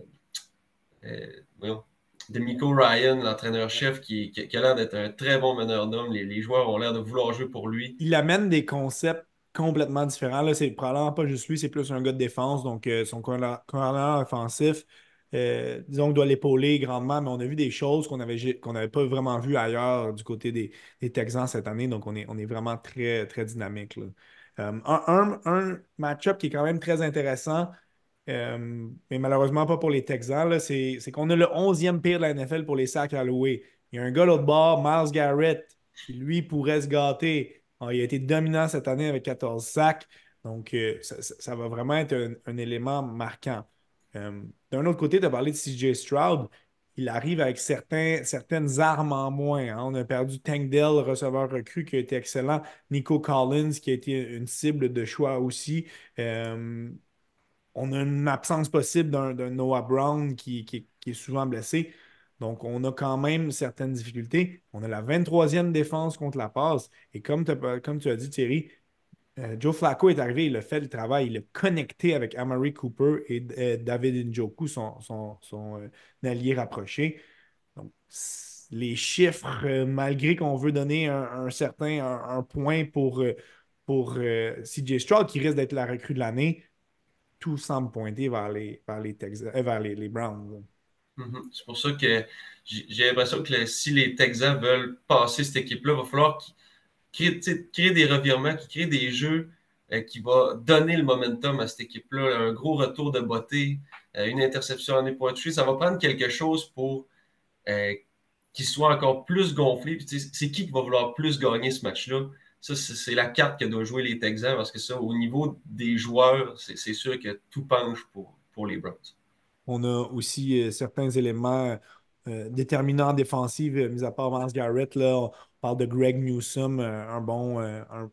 de Miko Ryan, l'entraîneur-chef, qui, a l'air d'être un très bon meneur d'hommes. Les, joueurs ont l'air de vouloir jouer pour lui. Il amène des concepts complètement différents. Là, c'est probablement pas juste lui, c'est plus un gars de défense, donc euh, son corner offensif. Euh, disons qu'on doit l'épauler grandement, mais on a vu des choses qu'on n'avait qu'on pas vraiment vues ailleurs du côté des, Texans cette année. Donc, on est, vraiment très, très dynamique. Euh, un, match-up qui est quand même très intéressant, euh, mais malheureusement pas pour les Texans, c'est qu'on a le 11e pire de la NFL pour les sacs alloués. Il y a un gars l'autre bord, Miles Garrett, qui lui pourrait se gâter. Ah, il a été dominant cette année avec 14 sacs. Donc, ça, va vraiment être un, élément marquant. D'un autre côté, tu as parlé de CJ Stroud. Il arrive avec certaines armes en moins. Hein. On a perdu Tank Dell, receveur recru, qui a été excellent. Nico Collins, qui a été une cible de choix aussi on a une absence possible d'un Noah Brown qui, est souvent blessé. Donc, on a quand même certaines difficultés. On a la 23e défense contre la passe. Et comme tu as dit, Thierry, euh, Joe Flacco est arrivé, il a fait le travail, il a connecté avec Amari Cooper et euh, David Njoku, son, son, euh, allié rapproché. Donc, les chiffres, malgré qu'on veut donner un, certain un, point pour, pour CJ Stroud, qui risque d'être la recrue de l'année, tout semble pointer vers les, vers les, vers les, Browns. Mm-hmm. C'est pour ça que j'ai l'impression que si les Texans veulent passer cette équipe-là, il va falloir créent, des revirements, qu'ils créent des jeux euh, qui vont donner le momentum à cette équipe-là. Un gros retour de beauté, euh, une interception en point Ça va prendre quelque chose pour qu'ils soient encore plus gonflés. C'est qui qui va vouloir plus gagner ce match-là? ça, c'est la carte que doivent jouer les Texans parce que ça, au niveau des joueurs, c'est sûr que tout penche pour, pour les Browns. On a aussi euh, certains éléments euh, déterminants en défensive, euh, mis à part Vance Garrett. On parle de Greg Newsom, un bon, un,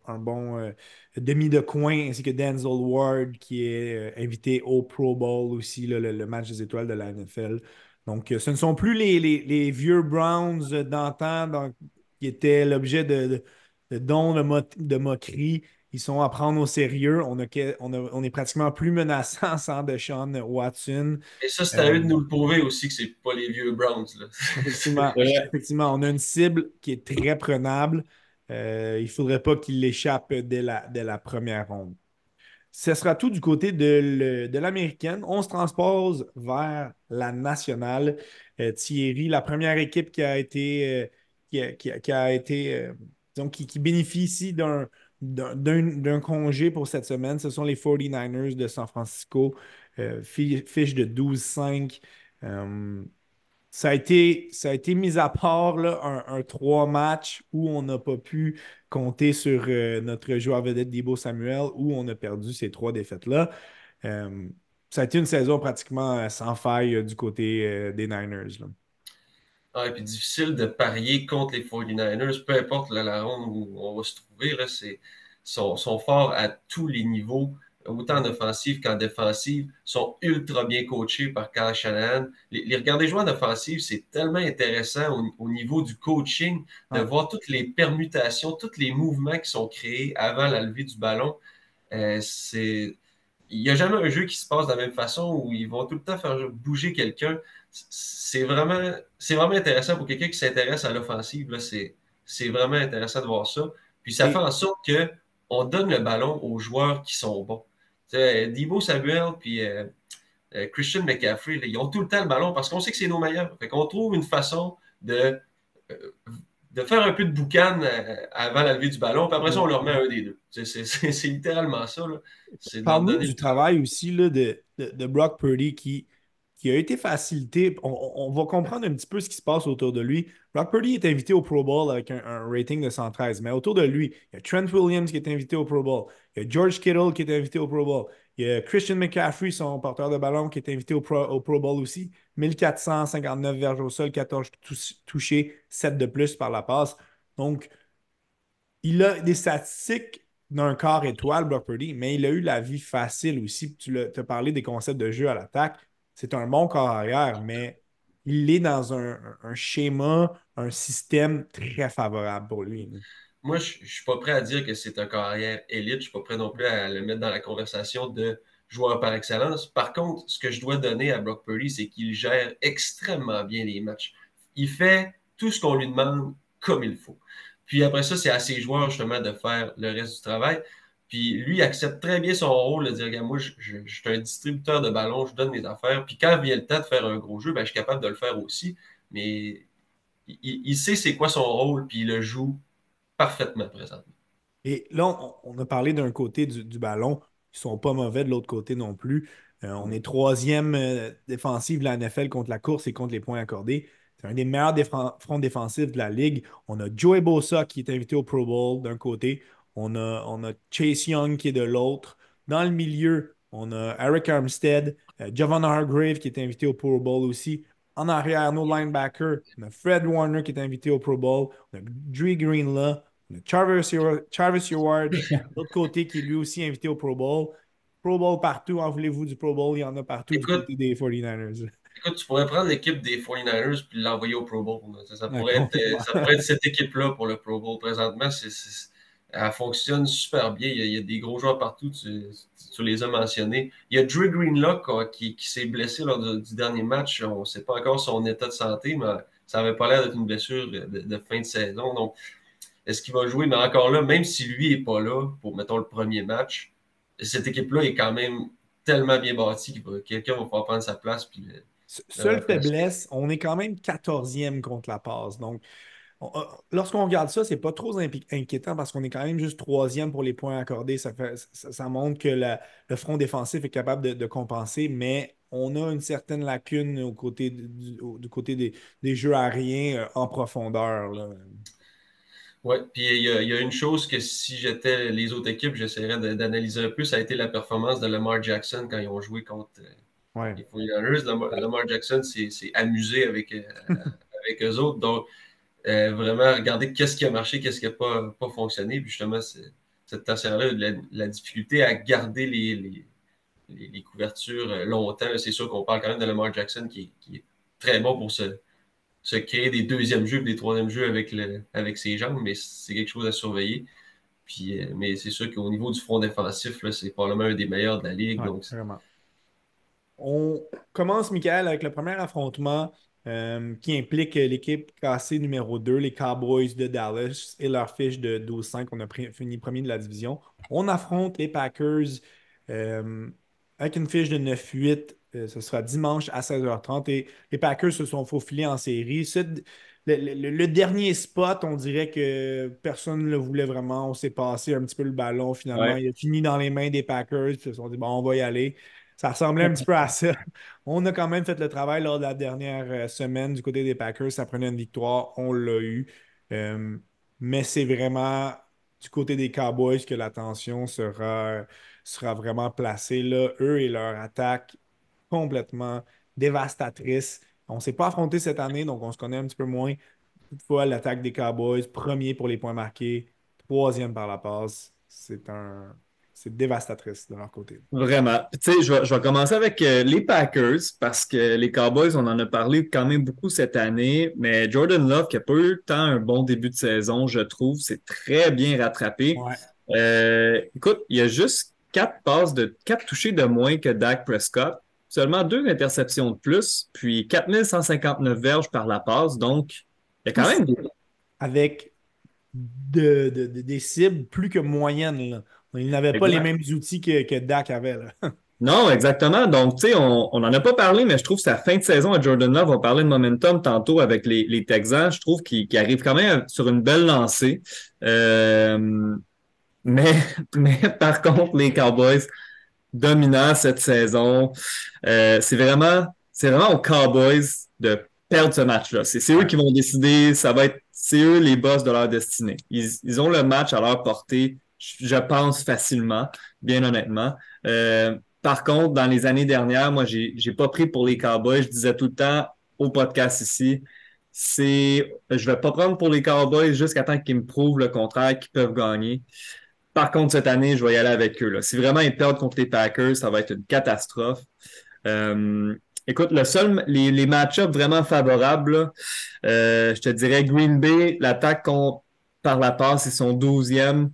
demi de coin, ainsi que Denzel Ward, qui est invité au Pro Bowl aussi, le, match des étoiles de la NFL. Donc, ce ne sont plus les, vieux Browns d'antan qui étaient l'objet de de dons de, moquerie. Ils sont à prendre au sérieux. On, on, est pratiquement plus menaçant sans Deshaun Watson. Et ça, c'est à eux de nous le prouver aussi que c'est pas les vieux Browns. Effectivement, on a une cible qui est très prenable. Euh, il ne faudrait pas qu'il l'échappe dès la, dès la première ronde. Ce sera tout du côté de l'américaine. On se transpose vers la nationale. Euh, Thierry, la première équipe qui a été, euh, qui, a, été donc qui, bénéficient d'un congé pour cette semaine. Ce sont les 49ers de San Francisco, euh, fiche de 12-5. Euh, ça, a été, ça a été mis à part un, trois matchs où on n'a pas pu compter sur euh, notre joueur vedette Debo Samuel, où on a perdu ces trois défaites-là. ça a été une saison pratiquement sans faille du côté des Niners. Ah, et puis difficile de parier contre les 49ers, peu importe la, ronde où on va se trouver. Là, sont, sont forts à tous les niveaux, autant en offensive qu'en défensive, sont ultra bien coachés par Kyle Shanahan. Les, les regarder jouer en offensive, c'est tellement intéressant au, niveau du coaching de voir toutes les permutations, tous les mouvements qui sont créés avant la levée du ballon. Euh, c'est il n'y a jamais un jeu qui se passe de la même façon où ils vont tout le temps faire bouger quelqu'un c'est vraiment, c'est vraiment intéressant pour quelqu'un qui s'intéresse à l'offensive. C'est vraiment intéressant de voir ça. Puis ça fait en sorte qu'on donne le ballon aux joueurs qui sont bons. Debo Samuel puis euh, euh, Christian McCaffrey, ils ont tout le temps le ballon parce qu'on sait que c'est nos meilleurs. Fait qu'on trouve une façon de, euh, de faire un peu de boucan avant la levée du ballon, puis après ça, on leur met un des deux. C'est littéralement ça. Parle-nous du travail aussi là, de, de Brock Purdy qui qui a été facilité. On, va comprendre un petit peu ce qui se passe autour de lui. Brock Purdy est invité au Pro Bowl avec un, rating de 113, mais autour de lui, il y a Trent Williams qui est invité au Pro Bowl, il y a George Kittle qui est invité au Pro Bowl, il y a Christian McCaffrey, son porteur de ballon, qui est invité au Pro, au Pro Bowl aussi. 1459 verges au sol, 14 touchés, 7 de plus par la passe. Donc, il a des statistiques d'un quart étoile, Brock Purdy, mais il a eu la vie facile aussi. Tu as parlé des concepts de jeu à l'attaque c'est un bon corps arrière, mais il est dans un, un schéma, un système très favorable pour lui. Moi, je ne suis pas prêt à dire que c'est un carrière élite. Je ne suis pas prêt non plus à le mettre dans la conversation de joueur par excellence. Par contre, ce que je dois donner à Brock Purdy, c'est qu'il gère extrêmement bien les matchs. Il fait tout ce qu'on lui demande comme il faut. Puis après ça, c'est à ses joueurs justement de faire le reste du travail. Puis lui, il accepte très bien son rôle de dire moi, je, suis un distributeur de ballons, je donne mes affaires. Puis quand vient le temps de faire un gros jeu, ben, je suis capable de le faire aussi. Mais il, sait c'est quoi son rôle, puis il le joue parfaitement présentement. Et là, on, a parlé d'un côté du, ballon. Ils ne sont pas mauvais de l'autre côté non plus. Euh, on est troisième euh, défensive de la NFL contre la course et contre les points accordés. C'est un des meilleurs fronts défensifs de la ligue. On a Joey Bosa qui est invité au Pro Bowl d'un côté. On a, on a Chase Young qui est de l'autre. Dans le milieu, on a Eric Armstead, euh, Javon Hargrave qui est invité au Pro Bowl aussi. En arrière, nos linebackers, on a Fred Warner qui est invité au Pro Bowl. On a Dre Greenlaw. On a Travis, Howard, de l'autre côté, qui est lui aussi invité au Pro Bowl. Pro Bowl partout, en voulez-vous du Pro Bowl, il y en a partout du côté des 49ers. Écoute, tu pourrais prendre l'équipe des 49ers puis l'envoyer au Pro Bowl. Ça, pourrait, être, ça pourrait être cette équipe-là pour le Pro Bowl. Présentement, c'est elle fonctionne super bien. Il y, a, des gros joueurs partout, tu, les as mentionnés. Il y a Drew Greenlock qui, s'est blessé lors du, dernier match. On ne sait pas encore son état de santé, mais ça n'avait pas l'air d'être une blessure de, fin de saison. Donc, est-ce qu'il va jouer? Mais encore là, même si lui n'est pas là pour, mettons, le premier match, cette équipe-là est quand même tellement bien bâtie que quelqu'un va pouvoir prendre sa place. Puis Seule faiblesse, on est quand même 14e contre la passe. Donc, lorsqu'on regarde ça, c'est pas trop inquiétant parce qu'on est quand même juste troisième pour les points accordés. Ça, fait, ça, montre que le front défensif est capable de, compenser, mais on a une certaine lacune au côté du, côté des, jeux aériens euh, en profondeur. Oui, puis il y, a une chose que si j'étais les autres équipes, j'essaierais d'analyser un peu, ça a été la performance de Lamar Jackson quand ils ont joué contre euh, les 49 Lamar, Jackson s'est amusé avec, avec eux autres. Donc, euh, vraiment regarder qu'est-ce qui a marché, qu'est-ce qui n'a pas, pas fonctionné. Puis justement, cette tertiaire-là, la, la, difficulté à garder les, les, couvertures euh, longtemps. C'est sûr qu'on parle quand même de Lamar Jackson qui, est très bon pour se, se créer des deuxièmes jeux, des troisièmes jeux avec, le, avec ses jambes, mais c'est quelque chose à surveiller. Puis, euh, mais c'est sûr qu'au niveau du front défensif, c'est probablement un des meilleurs de la ligue. donc, On commence, Michael, avec le premier affrontement. Euh, qui implique l'équipe classée numéro 2, les Cowboys de Dallas et leur fiche de 12-5. On a fini premier de la division. On affronte les Packers euh, avec une fiche de 9-8. Euh, ce sera dimanche à 16h30 et les Packers se sont faufilés en série. Le, dernier spot, on dirait que personne ne le voulait vraiment. On s'est passé un petit peu le ballon finalement. Il a fini dans les mains des Packers. Puis ils se sont dit, bon, on va y aller. Ça ressemblait un petit peu à ça. On a quand même fait le travail lors de la dernière euh, semaine du côté des Packers. Ça prenait une victoire. On l'a eu. Euh, mais c'est vraiment du côté des Cowboys que l'attention sera, sera vraiment placée. Là, eux et leur attaque complètement dévastatrice. On ne s'est pas affronté cette année, donc on se connaît un petit peu moins. Toutefois, l'attaque des Cowboys, premier pour les points marqués, troisième par la passe. C'est un, c'est dévastatrice de leur côté. Vraiment. Tu sais, je vais, commencer avec euh, les Packers parce que les Cowboys, on en a parlé quand même beaucoup cette année, mais Jordan Love, qui n'a pas eu tant un bon début de saison, je trouve, c'est très bien rattrapé. Euh, écoute, il y a juste quatre passes de quatre touchés de moins que Dak Prescott. Seulement deux interceptions de plus, puis 4159 verges par la passe. Donc, il y a quand même Avec des cibles plus que moyennes. Là. Il n'avait pas les mêmes outils que, que Dak avait. Non, exactement. Donc, tu sais, on n'en a pas parlé, mais je trouve que sa fin de saison à Jordan Love, on parlait de momentum tantôt avec les, les Texans, je trouve qu'il arrive quand même sur une belle lancée. Euh, mais, mais par contre, les Cowboys dominants cette saison, euh, c'est vraiment, c'est vraiment aux Cowboys de perdre ce match-là. C'est eux qui vont décider, ça va être, c'est eux les boss de leur destinée. Ils, ils ont le match à leur portée je pense facilement, bien honnêtement. Euh, par contre, dans les années dernières, moi, j'ai n'ai pas pris pour les Cowboys. Je disais tout le temps au podcast ici, c'est je vais pas prendre pour les Cowboys jusqu'à temps qu'ils me prouvent le contraire, qu'ils peuvent gagner. Par contre, cette année, je vais y aller avec eux. Là. Si vraiment ils perdent contre les Packers, ça va être une catastrophe. Euh, Écoute, le seul, les, les match-ups vraiment favorables, euh, je te dirais Green Bay, l'attaque par la passe, ils sont 12e.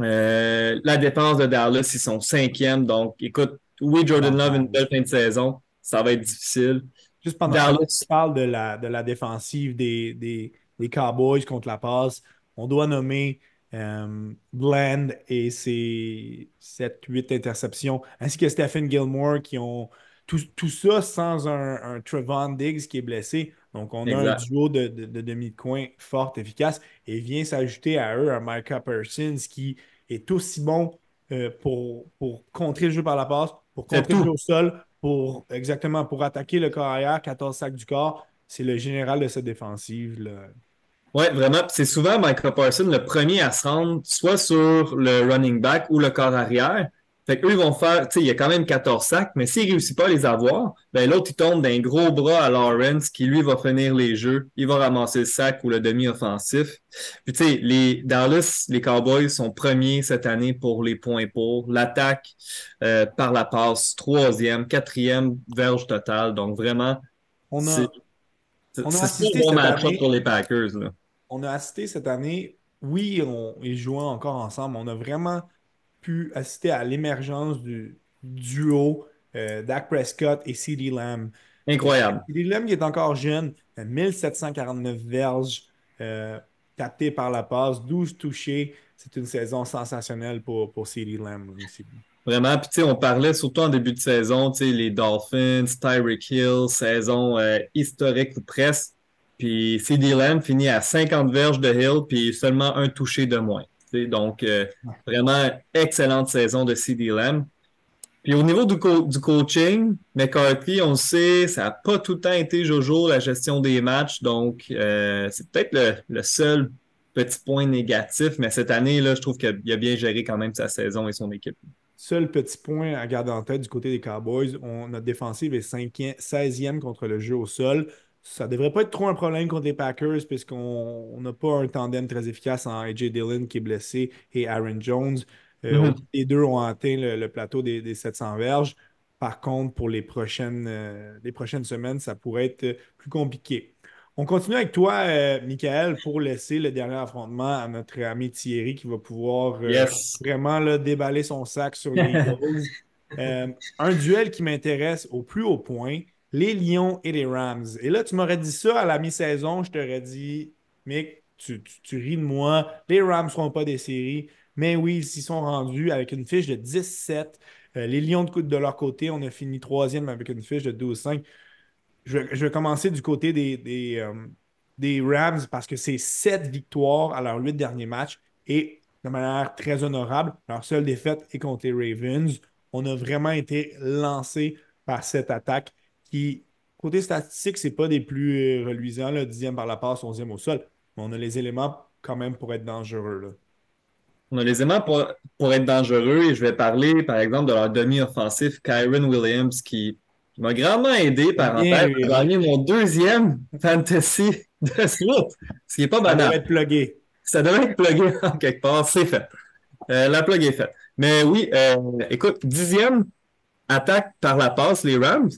Euh, la défense de Dallas, ils sont 5e. Donc, écoute, oui, Jordan Love, une belle fin de saison. Ça va être difficile. Juste pendant que tu parles de la, de la défensive des, des, des Cowboys contre la passe, on doit nommer euh, Blend et ses 7-8 interceptions, ainsi que Stephen Gilmore qui ont tout, ça sans un, Trevon Diggs qui est blessé. Donc, on a un duo de, demi-coin fort, efficace, et vient s'ajouter à eux un Micah Parsons qui est aussi bon euh, pour, pour contrer le jeu par la passe, pour contrer le jeu au sol, pour exactement pour attaquer le corps arrière, 14 sacs du corps. C'est le général de cette défensive. Là. Oui, vraiment. C'est souvent Michael Parsons le premier à se rendre soit sur le running back ou le corps arrière. Fait qu'eux, ils vont faire, tu sais, il y a quand même 14 sacs, mais s'il ne réussit pas à les avoir, ben l'autre, il tombe d'un gros bras à Lawrence qui, lui, va finir les jeux. Il va ramasser le sac ou le demi-offensif. Puis, tu sais, les Dallas, les Cowboys sont premiers cette année pour les points pour. L'attaque euh, par la passe, troisième, quatrième verge totale. Donc, vraiment, on a, a assisté bon match pour les Packers. Là. On a assisté cette année, oui, on, ils jouent encore ensemble. On a vraiment pu assister à l'émergence du duo euh, Dak Prescott et CeeDee Lamb. Incroyable. CeeDee Lamb qui est encore jeune, 1749 verges euh, captées par la passe, 12 touchés. C'est une saison sensationnelle pour, pour CeeDee Lamb aussi. Vraiment, puis tu sais, on parlait surtout en début de saison, tu sais, les Dolphins, Tyreek Hill, saison euh, historique ou presque. Puis CeeDee Lamb finit à 50 verges de Hill, puis seulement un touché de moins. Donc, euh, vraiment excellente saison de CD Lamb. Puis au niveau du, coaching, McCarthy, on le sait, ça n'a pas tout le temps été Jojo, la gestion des matchs. Donc, euh, c'est peut-être le, seul petit point négatif, mais cette année, là, je trouve qu'il a bien géré quand même sa saison et son équipe. Seul petit point à garder en tête du côté des Cowboys, notre défensive est 16e contre le jeu au sol. Ça ne devrait pas être trop un problème contre les Packers puisqu'on n'a pas un tandem très efficace en AJ Dillon qui est blessé et Aaron Jones. Euh, mhm. Les deux ont atteint le, plateau des, 700 verges. Par contre, pour les prochaines, euh, les prochaines semaines, ça pourrait être plus compliqué. On continue avec toi, euh, Michael, pour laisser le dernier affrontement à notre ami Thierry qui va pouvoir vraiment là, déballer son sac sur les Eagles. un duel qui m'intéresse au plus haut point les Lions et les Rams. Et là, tu m'aurais dit ça à la mi-saison, je t'aurais dit, Mick, tu, ris de moi, les Rams ne seront pas des séries. Mais oui, ils s'y sont rendus avec une fiche de 17. Euh, les Lions de, leur côté, on a fini troisième avec une fiche de 12-5. Je, vais commencer du côté des, des, euh, Rams parce que c'est sept victoires à leurs huit derniers matchs et de manière très honorable. Leur seule défaite est contre les Ravens. On a vraiment été lancé par cette attaque qui, côté statistique, c'est pas des plus euh, reluisants, le dixième par la passe, onzième au sol, mais on a les éléments quand même pour être dangereux. On a les éléments pour, pour, être dangereux et je vais parler, par exemple, de leur demi-offensif, Kyron Williams, qui, m'a grandement aidé, par à gagner mon deuxième fantasy de suite, ce qui n'est pas banal. Ça devrait être plugué. Ça devrait être plugué en quelque part, c'est fait. Euh, la plug est faite. Mais oui, euh, écoute, dixième attaque par la passe, les Rams.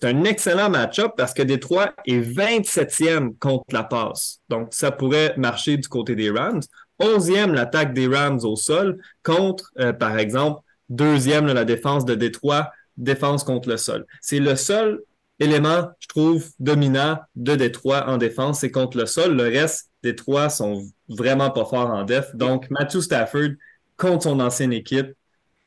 C'est un excellent match-up parce que Détroit est 27e contre la passe. Donc, ça pourrait marcher du côté des Rams. 11e, l'attaque des Rams au sol contre, euh, par exemple, deuxième, la défense de Détroit, défense contre le sol. C'est le seul élément, je trouve, dominant de Détroit en défense, c'est contre le sol. Le reste, Détroit sont vraiment pas forts en def. Donc, Matthew Stafford contre son ancienne équipe,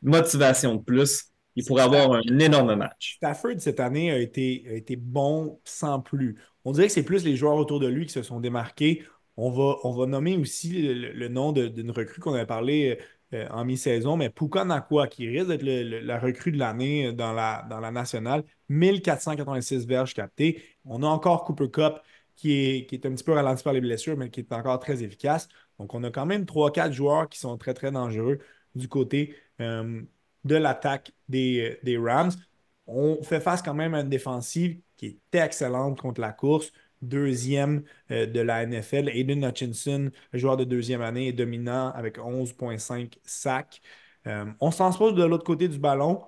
motivation de plus. Il pourrait avoir un énorme match. Stafford, cette année, a été, bon sans plus. On dirait que c'est plus les joueurs autour de lui qui se sont démarqués. On va, nommer aussi le, nom d'une recrue qu'on avait parlé euh, en mi-saison, mais Puka Nakua, qui risque d'être la recrue de l'année dans la, dans la nationale. 1486 verges captées. On a encore Cooper Cup qui est, qui est un petit peu ralenti par les blessures, mais qui est encore très efficace. Donc, on a quand même 3-4 joueurs qui sont très, très dangereux du côté euh, de l'attaque des, des, Rams. On fait face quand même à une défensive qui est excellente contre la course. Deuxième euh, de la NFL. Aiden Hutchinson, joueur de deuxième année, est dominant avec 11,5 sacs. Euh, on s'en se pose de l'autre côté du ballon.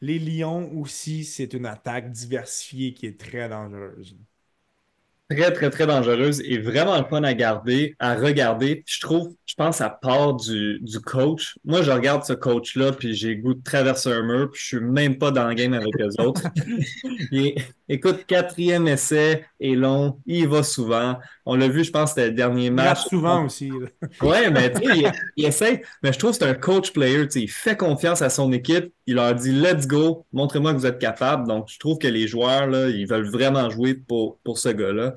les Lions aussi, c'est une attaque diversifiée qui est très dangereuse très, très, très dangereuse et vraiment le fun à garder, à regarder. je trouve, je pense, à part du, du coach. Moi, je regarde ce coach-là, puis j'ai goût de traverser un mur, puis je suis même pas dans le game avec eux autres. écoute, quatrième essai est long, il va souvent. On l'a vu, je pense, c'était le dernier match. Il souvent aussi. ouais, mais tu sais, il, il, essaie. Mais je trouve que c'est un coach player, il fait confiance à son équipe. Il leur dit, let's go, montrez-moi que vous êtes capable. Donc, je trouve que les joueurs, là, ils veulent vraiment jouer pour, pour ce gars-là.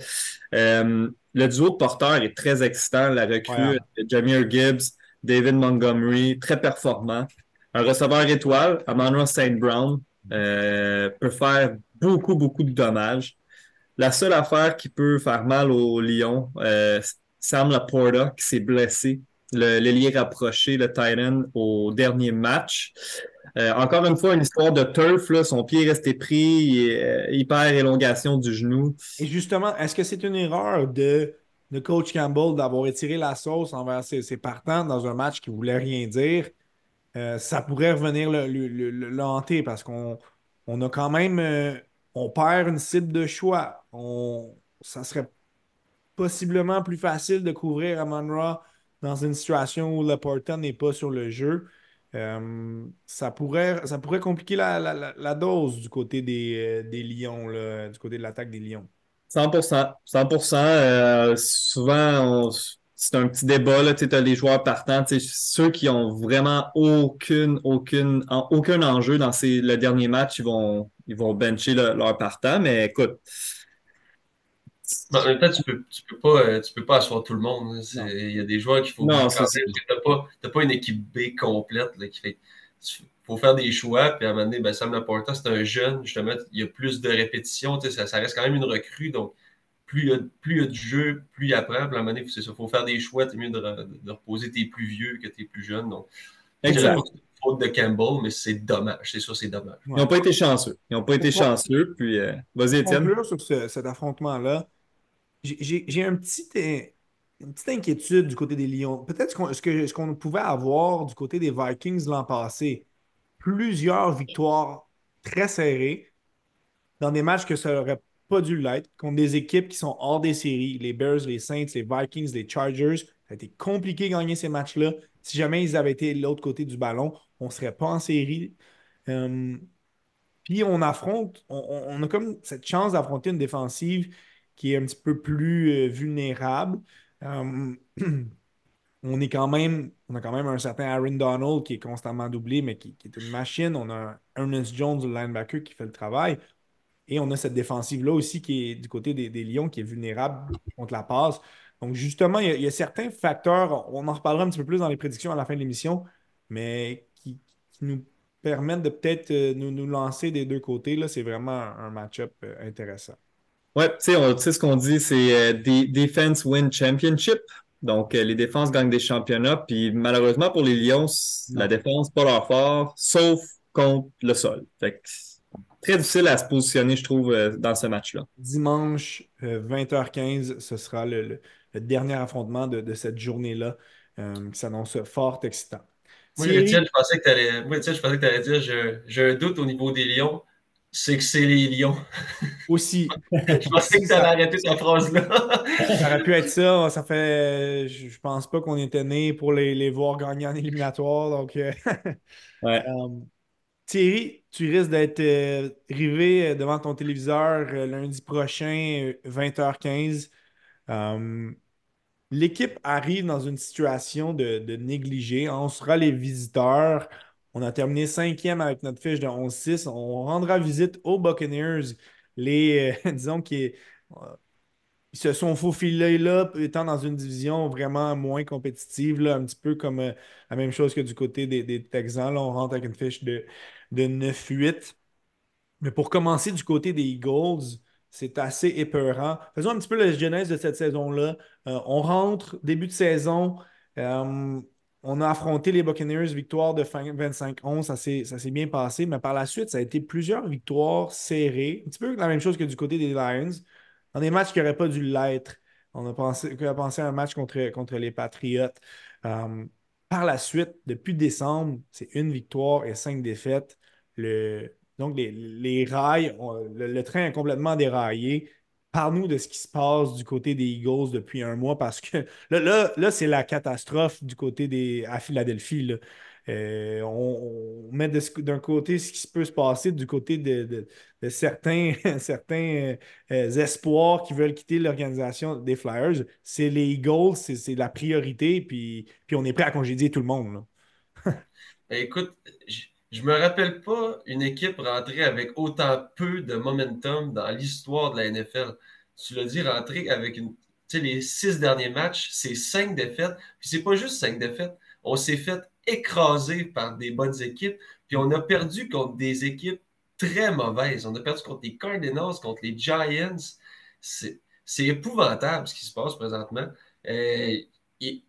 Euh, le duo de porteurs est très excitant. La recrue, Jameer Gibbs, David Montgomery, très performant. Un receveur étoile, Amanda St. Brown, euh, peut faire beaucoup, beaucoup de dommages. La seule affaire qui peut faire mal au Lions, euh, Sam Laporta, qui s'est blessé, l'ailier rapproché, le Titan, au dernier match. Euh, encore une fois, une histoire de turf, son pied est resté pris, euh, hyper élongation du genou. Et justement, est-ce que c'est une erreur de, de coach Campbell d'avoir étiré la sauce envers ses, partants dans un match qui voulait rien dire? Euh, ça pourrait revenir le, le, hanter parce qu'on on a quand même, on perd une cible de choix. On, ça serait possiblement plus facile de couvrir Amon Ra dans une situation où Laporta n'est pas sur le jeu. Euh, ça, pourrait, compliquer la, dose du côté des, euh, Lions, du côté de l'attaque des Lions. 100%. 100%. Euh, souvent, c'est un petit débat. Tu as les joueurs partants. Ceux qui ont vraiment aucune, aucune, aucun enjeu dans ces, le dernier match, ils vont, ils vont bencher leur partant. Mais écoute, en même temps, tu peux, tu peux pas, euh, tu peux pas asseoir tout le monde. Il y a des joueurs qu'il faut. Non, Tu n'as pas, pas, une équipe B complète là, qui fait. Il faut faire des choix. Puis à un moment donné, ben, Sam Laporta, c'est un jeune. Justement, il y a plus de répétitions. Ça, ça reste quand même une recrue. Donc, plus il y a, plus il y a de jeu, plus il apprend. Puis à un moment donné, il faut faire des choix. C'est mieux de, de, reposer tes plus vieux que tes plus jeunes. Donc, exact. Faute de Campbell, mais c'est dommage. C'est sûr, c'est dommage. Ils n'ont pas été chanceux. Ils n'ont pas été chanceux. Puis, euh, vas-y, Étienne. sur cet affrontement-là, j'ai un petit, une petite inquiétude du côté des Lions. Peut-être ce qu'on pouvait avoir du côté des Vikings l'an passé. Plusieurs victoires très serrées dans des matchs que ça n'aurait pas dû l'être, contre des équipes qui sont hors des séries, les Bears, les Saints, les Vikings, les Chargers. Ça a été compliqué de gagner ces matchs-là. Si jamais ils avaient été de l'autre côté du ballon, on ne serait pas en série. Euh, puis on affronte, on, a comme cette chance d'affronter une défensive qui est un petit peu plus euh, vulnérable. Euh, on est quand même, on a quand même un certain Aaron Donald qui est constamment doublé, mais qui, est une machine. On a Ernest Jones, le linebacker, qui fait le travail. Et on a cette défensive-là aussi qui est du côté des, Lions, qui est vulnérable contre la passe. Donc, justement, il y, a, certains facteurs, on en reparlera un petit peu plus dans les prédictions à la fin de l'émission, mais qui, nous permettent de peut-être euh, nous, lancer des deux côtés. C'est vraiment un match-up intéressant. Ouais, tu sais, ce qu'on dit, c'est euh, Defense Win Championship. Donc, euh, les défenses gagnent des championnats. Puis, malheureusement, pour les Lions, la défense, pas leur fort, sauf contre le sol. Fait très difficile à se positionner, je trouve, euh, dans ce match-là. Dimanche, 20h15, ce sera le, dernier affrontement de, cette journée-là qui s'annonce fort excitant. Moi, Étienne, je pensais que tu allais, allais dire j'ai un doute au niveau des Lions c'est que c'est les Lions. Aussi. je pensais que ça allait arrêter cette phrase-là. ça aurait pu être ça. Ça fait. Je pense pas qu'on était né pour les, voir gagner en éliminatoire. Donc. Euh, ouais. Euh, Thierry, tu risques d'être euh, rivé devant ton téléviseur lundi prochain, 20h15. L'équipe arrive dans une situation de, de négligé. On sera les visiteurs. On a terminé cinquième avec notre fiche de 11-6. On rendra visite aux Buccaneers. Les, euh, disons qu'ils euh, se sont faufilés là, étant dans une division vraiment moins compétitive, là, un petit peu comme euh, la même chose que du côté des, Texans. Là, on rentre avec une fiche de, de 9-8. Mais pour commencer du côté des Eagles, c'est assez épeurant. Faisons un petit peu la genèse de cette saison-là. on rentre, début de saison. On a affronté les Buccaneers, victoire de 25-11, ça s'est bien passé, mais par la suite, ça a été plusieurs victoires serrées, un petit peu la même chose que du côté des Lions, dans des matchs qui n'auraient pas dû l'être. On a pensé, a pensé à un match contre, contre les Patriots. Euh, par la suite, depuis décembre, c'est une victoire et cinq défaites. le, donc les, rails, le, train est complètement déraillé. Parle-nous de ce qui se passe du côté des Eagles depuis un mois parce que là, c'est la catastrophe du côté à Philadelphie. Euh, on, met d'un côté ce qui peut se passer du côté de, certains, certains euh, espoirs qui veulent quitter l'organisation des Flyers. C'est les Eagles, c'est la priorité, puis, puis on est prêt à congédier tout le monde. Ben, écoute, je me rappelle pas une équipe rentrer avec autant peu de momentum dans l'histoire de la NFL. Tu l'as dit, rentrer avec les six derniers matchs, c'est cinq défaites. Puis c'est pas juste cinq défaites. On s'est fait écraser par des bonnes équipes. Puis on a perdu contre des équipes très mauvaises. On a perdu contre les Cardinals, contre les Giants. C'est épouvantable ce qui se passe présentement. Euh, et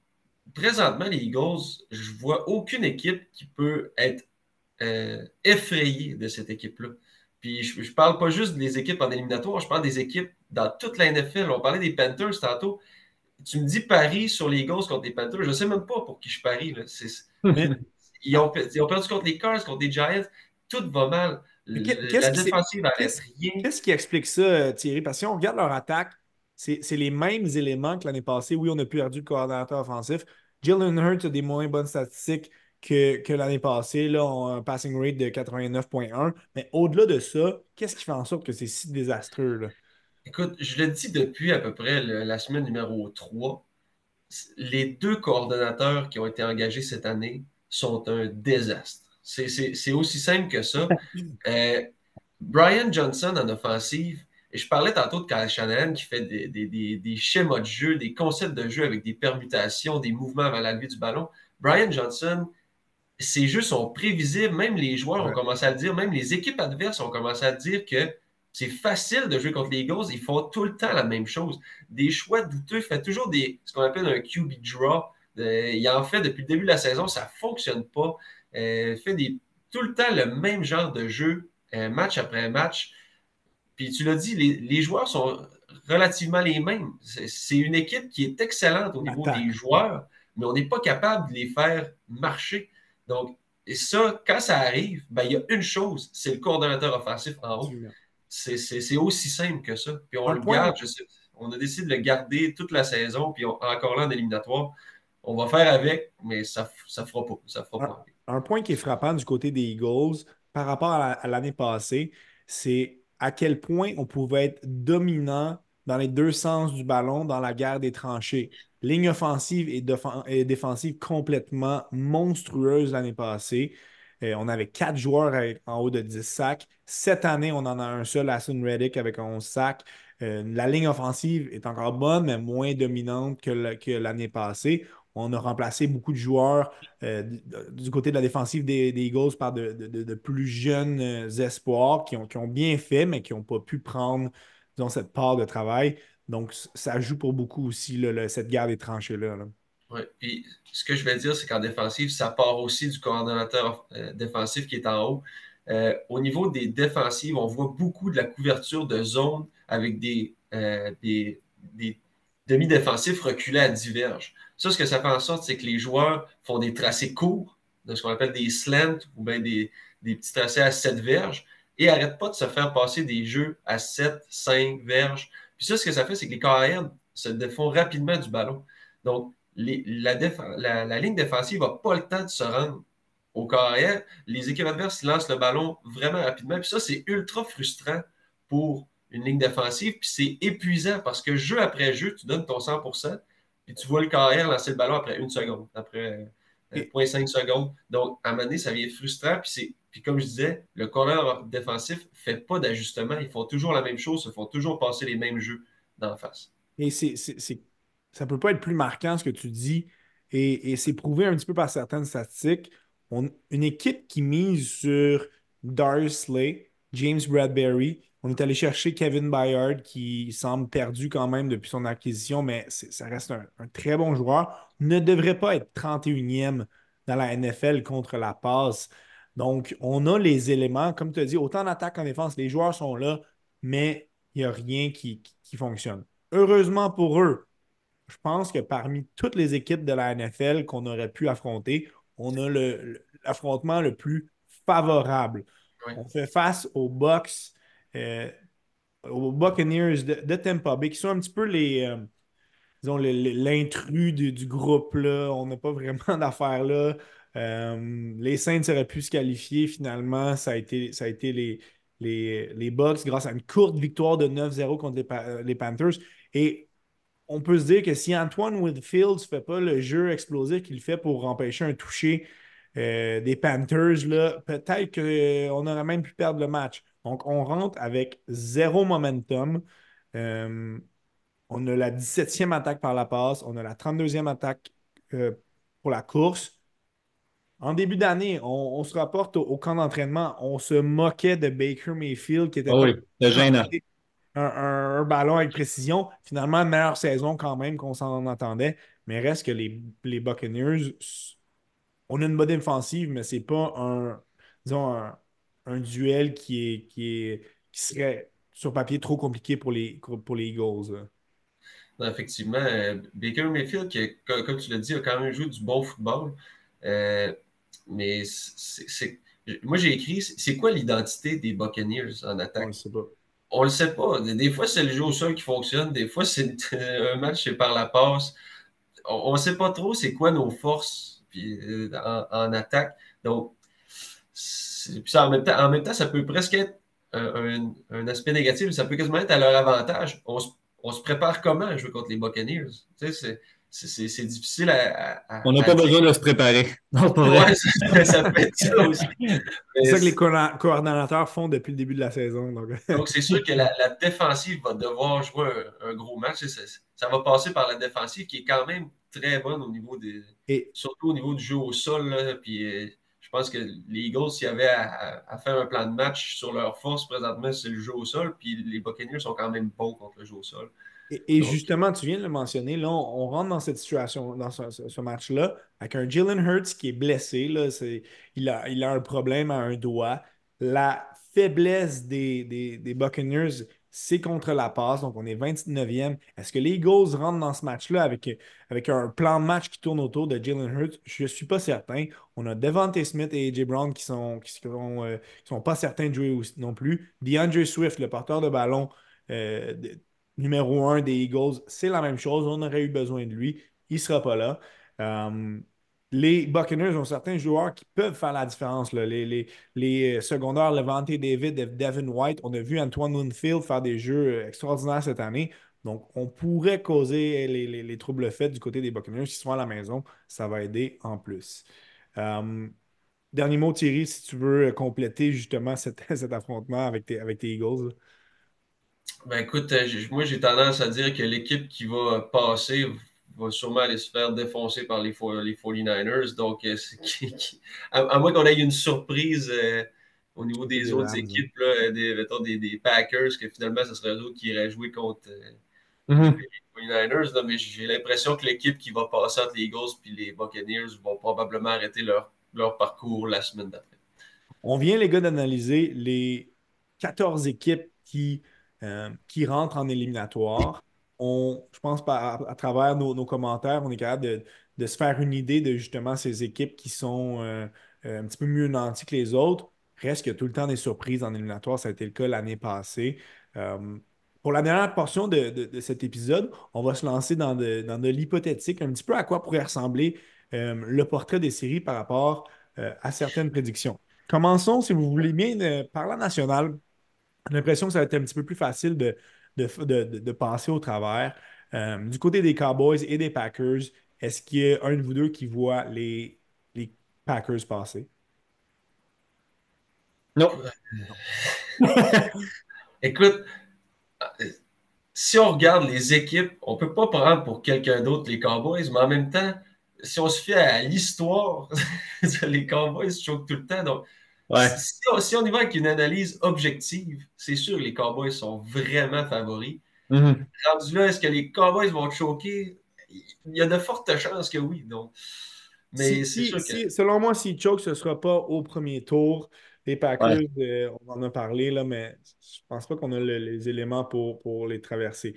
présentement, les Eagles, je vois aucune équipe qui peut être euh, effrayé de cette équipe-là. Puis je ne parle pas juste des équipes en éliminatoire, je parle des équipes dans toute la NFL. On parlait des Panthers tantôt. Tu me dis Paris sur les Eagles contre les Panthers. Je ne sais même pas pour qui je parie. Là. ils, ont, ils, ont, perdu contre les Cars, contre les Giants. Tout va mal. la défensive. Qu'est-ce qui explique ça, Thierry? Parce que si on regarde leur attaque, c'est les mêmes éléments que l'année passée. Oui, on a perdu le coordinateur offensif. Jalen Hurts a des moins bonnes statistiques que, l'année passée, là, un passing rate de 89.1. Mais au-delà de ça, qu'est-ce qui fait en sorte que c'est si désastreux? Écoute, je le dis depuis à peu près la semaine numéro 3. Les deux coordonnateurs qui ont été engagés cette année sont un désastre. C'est aussi simple que ça. Euh, Brian Johnson en offensive, et je parlais tantôt de Kyle Shanahan qui fait des, des, schémas de jeu, des concepts de jeu avec des permutations, des mouvements avant la levée du ballon. Brian Johnson, ces jeux sont prévisibles. Même les joueurs ont commencé à le dire, même les équipes adverses ont commencé à dire que c'est facile de jouer contre les Eagles. Ils font tout le temps la même chose. Des choix douteux, il fait toujours des, ce qu'on appelle un QB draw. Euh, il en fait depuis le début de la saison, ça ne fonctionne pas. Euh, il fait des, tout le temps le même genre de jeu, euh, match après match. Puis tu l'as dit, les, joueurs sont relativement les mêmes. C'est une équipe qui est excellente au niveau des joueurs, mais on n'est pas capable de les faire marcher. Donc, et ça, quand ça arrive, ben, il y a une chose, c'est le coordonnateur offensif en haut. C'est aussi simple que ça. Puis on le garde, je sais, on a décidé de le garder toute la saison, puis encore là en éliminatoire. On va faire avec, mais ça ne fera pas. Ça fera pas. Un, point qui est frappant du côté des Eagles par rapport à l'année passée, c'est à quel point on pouvait être dominant dans les deux sens du ballon dans la guerre des tranchées. Ligne offensive et, défensive complètement monstrueuse l'année passée. Euh, on avait quatre joueurs en haut de 10 sacs. Cette année, on en a un seul, Aston Reddick, avec 11 sacs. Euh, la ligne offensive est encore bonne, mais moins dominante que l'année passée. On a remplacé beaucoup de joueurs euh, du côté de la défensive des, Eagles par de, plus jeunes espoirs qui ont, qui ont, bien fait, mais qui n'ont pas pu prendre cette part de travail. Donc, ça joue pour beaucoup aussi, cette guerre des tranchées-là. Oui, puis ce que je vais dire, c'est qu'en défensive, ça part aussi du coordonnateur euh, défensif qui est en haut. Euh, au niveau des défensives, on voit beaucoup de la couverture de zone avec des, euh, des, demi-défensifs reculés à diverges. Ça, ce que ça fait en sorte, c'est que les joueurs font des tracés courts, de ce qu'on appelle des slants ou bien des, des petits tracés à 7 verges, et n'arrêtent pas de se faire passer des jeux à 7, 5 verges. Puis ça, ce que ça fait, c'est que les carrières se défont rapidement du ballon. Donc, la, la, ligne défensive n'a pas le temps de se rendre au carrière. Les équipes adverses lancent le ballon vraiment rapidement. Puis ça, c'est ultra frustrant pour une ligne défensive. Puis c'est épuisant parce que jeu après jeu, tu donnes ton 100% puis tu vois le carrière lancer le ballon après une seconde, après 0.5 euh, secondes. Donc, à un moment donné, ça devient frustrant. Puis, puis comme je disais, le corner défensif ne fait pas d'ajustement. Ils font toujours la même chose, ils font toujours passer les mêmes jeux d'en face. Et c'est ça ne peut pas être plus marquant ce que tu dis. Et, c'est prouvé un petit peu par certaines statistiques. une équipe qui mise sur Darius Slay, James Bradbury, on est allé chercher Kevin Byard qui semble perdu quand même depuis son acquisition, mais ça reste un, très bon joueur. Ne devrait pas être 31e dans la NFL contre la passe. Donc, on a les éléments, comme tu as dit, autant en qu'en défense, les joueurs sont là, mais il n'y a rien qui fonctionne. Heureusement pour eux, je pense que parmi toutes les équipes de la NFL qu'on aurait pu affronter, on a l'affrontement le, plus favorable. On fait face aux Bucks, euh, aux Buccaneers de, de Tampa Bay, qui sont un petit peu les, euh, disons, l'intrus du, du groupe, là. On n'a pas vraiment d'affaires là. Euh, les Saints auraient pu se qualifier. Finalement, ça a été, ça a été les, les, les Bucks grâce à une courte victoire de 9-0 contre les, les Panthers. Et on peut se dire que si Antoine Whitfield ne fait pas le jeu explosif qu'il fait pour empêcher un toucher euh, des Panthers, peut-être qu'on aurait même pu perdre le match. Donc, on rentre avec zéro momentum. Euh, on a la 17e attaque par la passe. On a la 32e attaque euh, pour la course. En début d'année, on, on se rapporte au, au camp d'entraînement. On se moquait de Baker Mayfield qui était Ah oui, c'est gênant. Un, un- un ballon avec précision. Finalement, meilleure saison quand même qu'on s'en entendait. Mais reste que les, les Buccaneers, on a une bonne défensive, mais c'est pas un, disons, un, un duel qui, est, qui, est, qui serait sur papier trop compliqué pour les, pour les Eagles. là. Non, effectivement, euh, Baker Mayfield, qui, co- comme tu l'as dit, a quand même joué du bon football. Euh, mais c'est, c'est- moi, j'ai écrit, c'est quoi l'identité des Buccaneers en attaque? pas. On le sait pas. Des fois, c'est le jeu au sol qui fonctionne. Des fois, c'est un match, par la passe. On ne sait pas trop c'est quoi nos forces puis, euh, en, attaque. Donc, ça, en, même temps, en même temps, ça peut presque être un aspect négatif. Ça peut quasiment être à leur avantage. On se, on se prépare comment à jouer contre les Buccaneers? C'est- difficile à. On n'a pas dire. besoin de se préparer. Non, c'est pas vrai. Ouais, ça, ça peut être ça aussi. C'est ça que les co- coordonnateurs font depuis le début de la saison. Donc, Donc, c'est sûr que la, la défensive va devoir jouer un, un gros match. Ça, ça va passer par la défensive qui est quand même très bonne au niveau des. Et- Surtout au niveau du jeu au sol. là. Puis, euh, je pense que les Eagles, s'il y avait à, à- à faire un plan de match sur leur force présentement, c'est le jeu au sol. Puis les Buccaneers sont quand même bons contre le jeu au sol. Et, et Donc- justement, tu viens de le mentionner, là, on, on rentre dans cette situation, dans ce, match-là, avec un Jalen Hurts qui est blessé. Là, il, a, il a un problème à un doigt. La faiblesse des, des, des Buccaneers, c'est contre la passe. Donc, on est 29e. Est-ce que les Eagles rentrent dans ce match-là avec, avec un plan de match qui tourne autour de Jalen Hurts? Je ne suis pas certain. On a Devante Smith et AJ Brown qui sont, qui sont, euh, qui sont pas certains de jouer non plus. DeAndre Swift, le porteur de ballon, euh, numéro un des Eagles, c'est la même chose. On aurait eu besoin de lui. Il ne sera pas là. Euh, les Buccaneers ont certains joueurs qui peuvent faire la différence. Les, les, les secondaires, Levante David, Devin White, on a vu Antoine Winfield faire des jeux extraordinaires cette année. Donc, on pourrait causer les, les- les troubles faits du côté des Buccaneers. S'ils sont à la maison, ça va aider en plus. Euh, dernier mot, Thierry, si tu veux compléter justement cet, affrontement avec avec tes Eagles. Ben écoute, euh, moi j'ai tendance à dire que l'équipe qui va passer va sûrement aller se faire défoncer par les, fo- les 49ers. Donc, euh, à, moins qu'on ait une surprise euh, au niveau des autres équipes, là, des, mettons, des, des Packers, que finalement, ce serait eux autres qui iraient jouer contre euh, Mhm. les 49ers. là. mais j'ai l'impression que l'équipe qui va passer entre les Eagles et les Buccaneers vont probablement arrêter leur, leur parcours la semaine d'après. On vient, les gars, d'analyser les 14 équipes qui, euh, qui rentrent en éliminatoire. On, je pense à, travers nos, commentaires, on est capable de, se faire une idée de justement ces équipes qui sont euh, euh, un petit peu mieux nanties que les autres. Reste qu'il y a tout le temps des surprises en éliminatoire. Ça a été le cas l'année passée. Pour la dernière portion de, cet épisode, on va se lancer dans de, l'hypothétique, un petit peu à quoi pourrait ressembler le portrait des séries par rapport à certaines prédictions. Commençons, si vous voulez bien, par la nationale. J'ai l'impression que ça va être un petit peu plus facile de, de, de- de- de passer au travers. Euh, du côté des Cowboys et des Packers, est-ce qu'il y a un de vous deux qui voit les, les Packers passer? Non. Écoute, euh, si on regarde les équipes, on ne peut pas prendre pour quelqu'un d'autre les Cowboys, mais en même temps, si on se fie à l'histoire, les Cowboys choquent tout le temps. Donc, Ouais. si, on, si on y va avec une analyse objective, c'est sûr que les Cowboys sont vraiment favoris. Mhm. Rendu là, est-ce que les Cowboys vont choquer? Il y a de fortes chances que oui. Donc. Mais Si- c'est si- sûr que. si- selon moi, s'ils choke, ce ne sera pas au premier tour. Les Packers, euh, on en a parlé, là, mais je pense pas qu'on a le- les éléments pour, pour les traverser.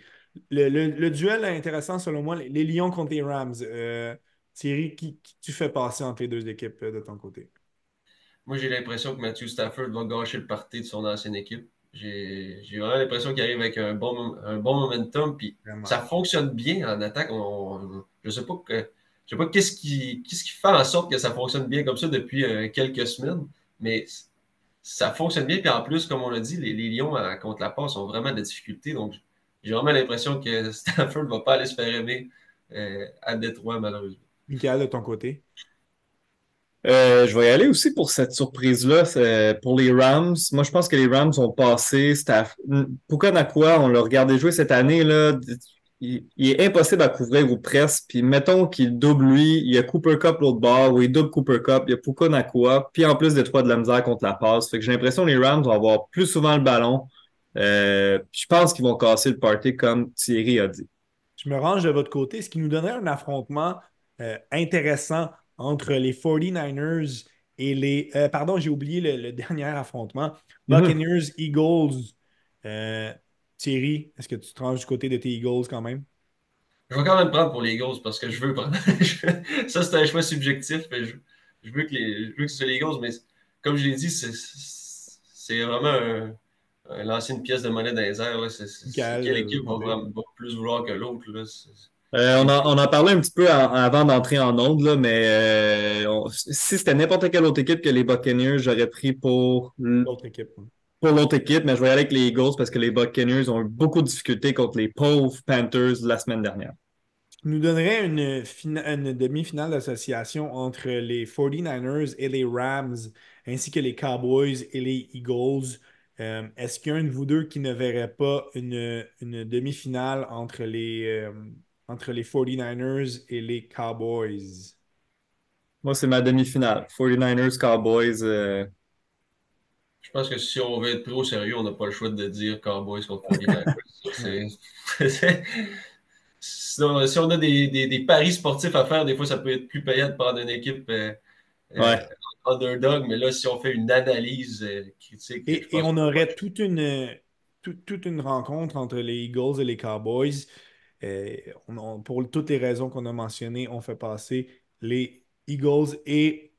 Le, le- le duel intéressant, selon moi, les, les Lions contre les Rams. Euh, Thierry, qui, qui tu fais passer entre les deux équipes euh, de ton côté? Moi, j'ai l'impression que Matthew Stafford va gâcher le parti de son ancienne équipe. J'ai vraiment l'impression qu'il arrive avec un bon, un bon momentum. Puis ça fonctionne bien en attaque. je ne sais pas, que, je sais pas qu'est-ce qui, qui, fait en sorte que ça fonctionne bien comme ça depuis euh, quelques semaines. Mais ça fonctionne bien. Puis en plus, comme on l'a dit, les, Lions contre la passe ont vraiment des difficultés. Donc, j'ai vraiment l'impression que Stafford ne va pas aller se faire aimer euh, à Détroit, malheureusement. Michael, de ton côté? Euh, je vais y aller aussi pour cette surprise-là. Pour les Rams, moi, je pense que les Rams ont passé. Puka Nakua, on l'a regardé jouer cette année. Là, il, est impossible à couvrir ou presque. Puis mettons qu'il double lui, il y a Cooper Cup l'autre bord, ou il double Cooper Cup, il y a Puka Nakua, puis en plus des trois de la misère contre la passe. Fait que j'ai l'impression que les Rams vont avoir plus souvent le ballon. Euh, je pense qu'ils vont casser le party comme Thierry a dit. Je me range de votre côté, ce qui nous donnerait un affrontement euh, intéressant entre les 49ers et les. Euh, pardon, j'ai oublié le, dernier affrontement. Mhm. Buccaneers, Eagles. Euh, Thierry, est-ce que tu te ranges du côté de tes Eagles quand même? Je vais quand même prendre pour les Eagles parce que je veux prendre. ça, c'est un choix subjectif. Mais je, veux que les, je veux que ce soit les Eagles, mais comme je l'ai dit, c'est vraiment un, lancer une pièce de monnaie dans les airs. quelle équipe va, va, plus vouloir que l'autre? Euh, on, en, parlait un petit peu avant d'entrer en onde, mais euh, si c'était n'importe quelle autre équipe que les Buccaneers, j'aurais pris pour l'autre équipe. Pour l'autre équipe, mais je vais aller avec les Eagles parce que les Buccaneers ont eu beaucoup de difficultés contre les pauvres Panthers la semaine dernière. Nous donnerait une, une demi-finale d'association entre les 49ers et les Rams, ainsi que les Cowboys et les Eagles. Euh, est-ce qu'il y a un de vous deux qui ne verrait pas une, demi-finale entre les, entre les 49ers et les Cowboys? Moi, c'est ma demi-finale. 49ers, Cowboys. Euh, Je pense que si on veut être trop sérieux, on n'a pas le choix de dire Cowboys contre 49ers. si on a des, paris sportifs à faire, des fois, ça peut être plus payant de prendre une équipe euh, euh, underdog, mais là, si on fait une analyse critique. Et, on aurait toute une, toute une rencontre entre les Eagles et les Cowboys. Euh, pour toutes les raisons qu'on a mentionnées, on fait passer les Eagles et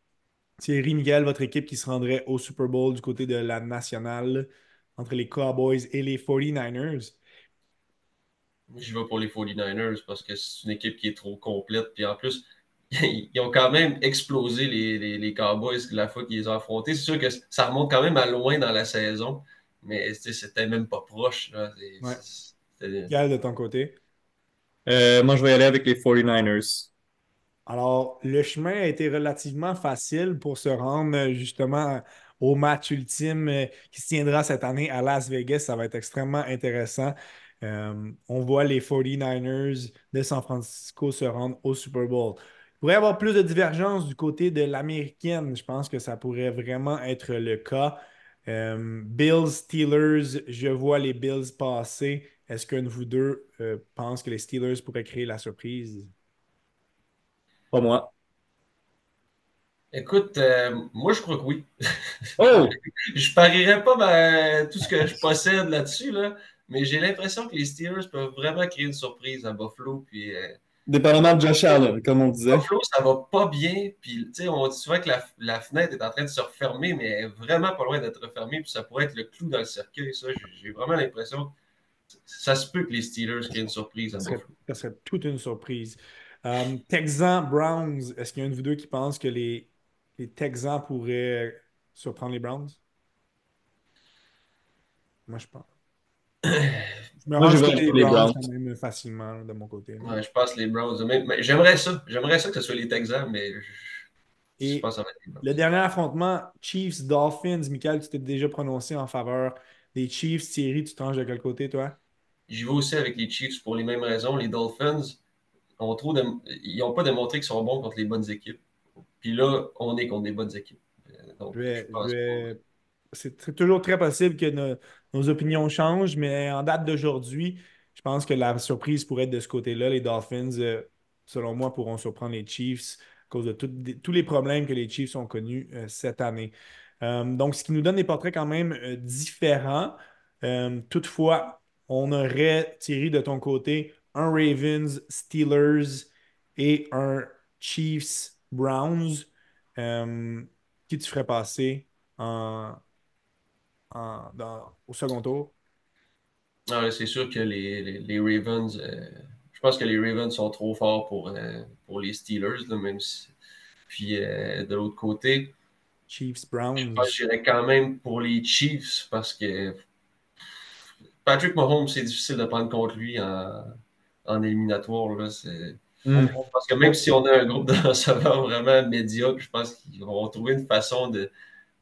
Thierry Miguel, votre équipe qui se rendrait au Super Bowl du côté de la nationale entre les Cowboys et les 49ers. Je vais pour les 49ers parce que c'est une équipe qui est trop complète. Puis en plus, ils ont quand même explosé les, les, Cowboys la fois qu'ils les ont affrontés. C'est sûr que ça remonte quand même à loin dans la saison, mais c'était même pas proche. Là. de ton côté? Euh, moi, je vais y aller avec les 49ers. Alors, le chemin a été relativement facile pour se rendre euh, justement au match ultime euh, qui se tiendra cette année à Las Vegas. Ça va être extrêmement intéressant. on voit les 49ers de San Francisco se rendre au Super Bowl. Il pourrait y avoir plus de divergence du côté de l'américaine. Je pense que ça pourrait vraiment être le cas. Bills, Steelers, je vois les Bills passer. Est-ce qu'un de vous deux euh, pense que les Steelers pourraient créer la surprise? Pas moi. Écoute, euh, moi je crois que oui. Oh! je parierais pas tout ce que je possède là-dessus, là, mais j'ai l'impression que les Steelers peuvent vraiment créer une surprise à Buffalo. Puis, euh, Dépendamment de Josh Allen, comme on disait. Buffalo, ça va pas bien. Puis, on dit souvent que la, la, fenêtre est en train de se refermer, mais elle est vraiment pas loin d'être refermée. Puis ça pourrait être le clou dans le cercueil. Ça, j'ai vraiment l'impression ça se peut que les Steelers créent une surprise à ça serait, ça serait toute une surprise. Um, Texans, Browns, est-ce qu'il y a un de vous deux qui pense que les, les Texans pourraient surprendre les Browns? Moi, je pense. Je me Moi, je les, les Browns, quand même facilement de mon côté. Ouais, je pense les Browns. J'aimerais ça. J'aimerais ça que ce soit les Texans, mais je, pense que ça va être les Browns. Le dernier affrontement, Chiefs-Dolphins, Michael, tu t'es déjà prononcé en faveur des Chiefs. Thierry, tu tranches de quel côté, toi? J'y vais aussi avec les Chiefs pour les mêmes raisons. Les Dolphins, ont trop ils n'ont pas démontré qu'ils sont bons contre les bonnes équipes. Puis là, on est contre des bonnes équipes. C'est toujours très possible que nos, opinions changent, mais en date d'aujourd'hui, je pense que la surprise pourrait être de ce côté-là. Les Dolphins, euh, selon moi, pourront surprendre les Chiefs à cause de tous les problèmes que les Chiefs ont connus euh, cette année. Euh, donc, ce qui nous donne des portraits quand même différents. toutefois, on aurait, Thierry, de ton côté, un Ravens, Steelers et un Chiefs, Browns. Euh, qui tu ferais passer au second tour? Ah c'est sûr que les, Ravens, euh, je pense que les Ravens sont trop forts pour, euh, pour les Steelers, même si. Puis euh, de l'autre côté, Chiefs, je Browns. pense que j'irais quand même pour les Chiefs parce que Patrick Mahomes, c'est difficile de prendre contre lui en, en éliminatoire. Là, c'est- Hmm. Parce que même si on a un groupe de receveurs vraiment médiocre, je pense qu'ils vont trouver une façon de,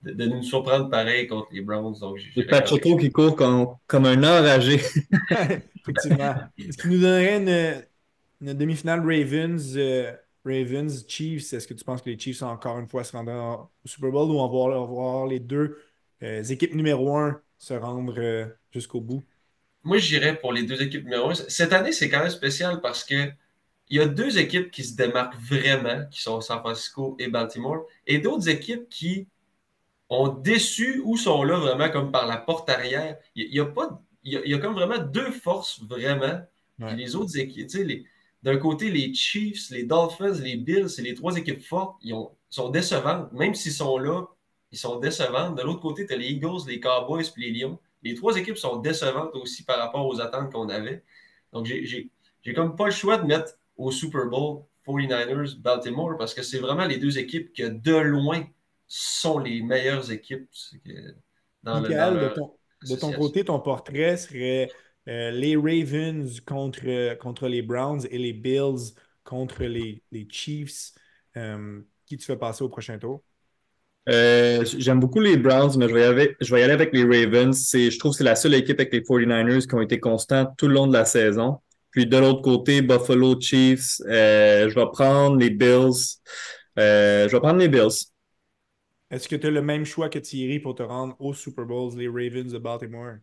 de, de nous surprendre pareil contre les Browns. Donc, même- Pacheco qui court comme, comme un enragé. Effectivement. Ce qui nous donnerait une, une demi-finale Ravens, euh, Ravens, Chiefs. Est-ce que tu penses que les Chiefs, encore une fois, se rendront au Super Bowl ou on va voir, les deux euh, équipes numéro un se rendre euh, jusqu'au bout? Moi, j'irais pour les deux équipes numéro un. Cette année, c'est quand même spécial parce que il y a deux équipes qui se démarquent vraiment, qui sont San Francisco et Baltimore, et d'autres équipes qui ont déçu ou sont là vraiment comme par la porte arrière. Il y, a pas, il y a, il y a comme vraiment deux forces vraiment. Ouais. Les autres équipes, tu sais, les- d'un côté, les Chiefs, les Dolphins, les Bills, c'est les trois équipes fortes. Ils ont- sont décevantes. Même s'ils sont là, ils sont décevantes. De l'autre côté, tu as les Eagles, les Cowboys puis les Lions. Les trois équipes sont décevantes aussi par rapport aux attentes qu'on avait. Donc, j'ai- comme pas le choix de mettre au Super Bowl 49ers, Baltimore, parce que c'est vraiment les deux équipes que de loin sont les meilleures équipes dans le dans de ton, de ton association. côté, ton portrait serait euh, les Ravens contre, contre les Browns et les Bills contre les, les Chiefs. Euh, qui tu fais passer au prochain tour? Euh, j'aime beaucoup les Browns, mais je vais y aller, je vais y aller avec les Ravens. Je trouve que c'est la seule équipe avec les 49ers qui ont été constants tout le long de la saison. Puis de l'autre côté, Buffalo Chiefs, je vais prendre les Bills. Je vais prendre les Bills. Est-ce que tu as le même choix que Thierry pour te rendre au Super Bowl, les Ravens de Baltimore?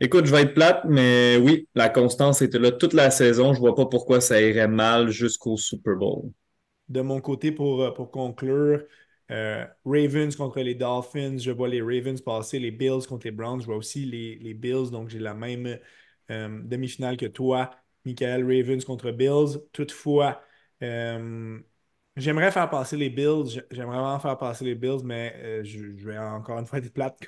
Écoute, je vais être plate, mais oui, la constance était là toute la saison. Je vois pas pourquoi ça irait mal jusqu'au Super Bowl. De mon côté, pour, euh, pour conclure, euh, Ravens contre les Dolphins, je vois les Ravens passer, les Bills contre les Browns, je vois aussi les, les Bills, donc j'ai la même euh, demi-finale que toi, Michael, Ravens contre Bills. Toutefois, j'aimerais faire passer les Bills, j'aimerais vraiment faire passer les Bills, mais je, vais encore une fois être plate.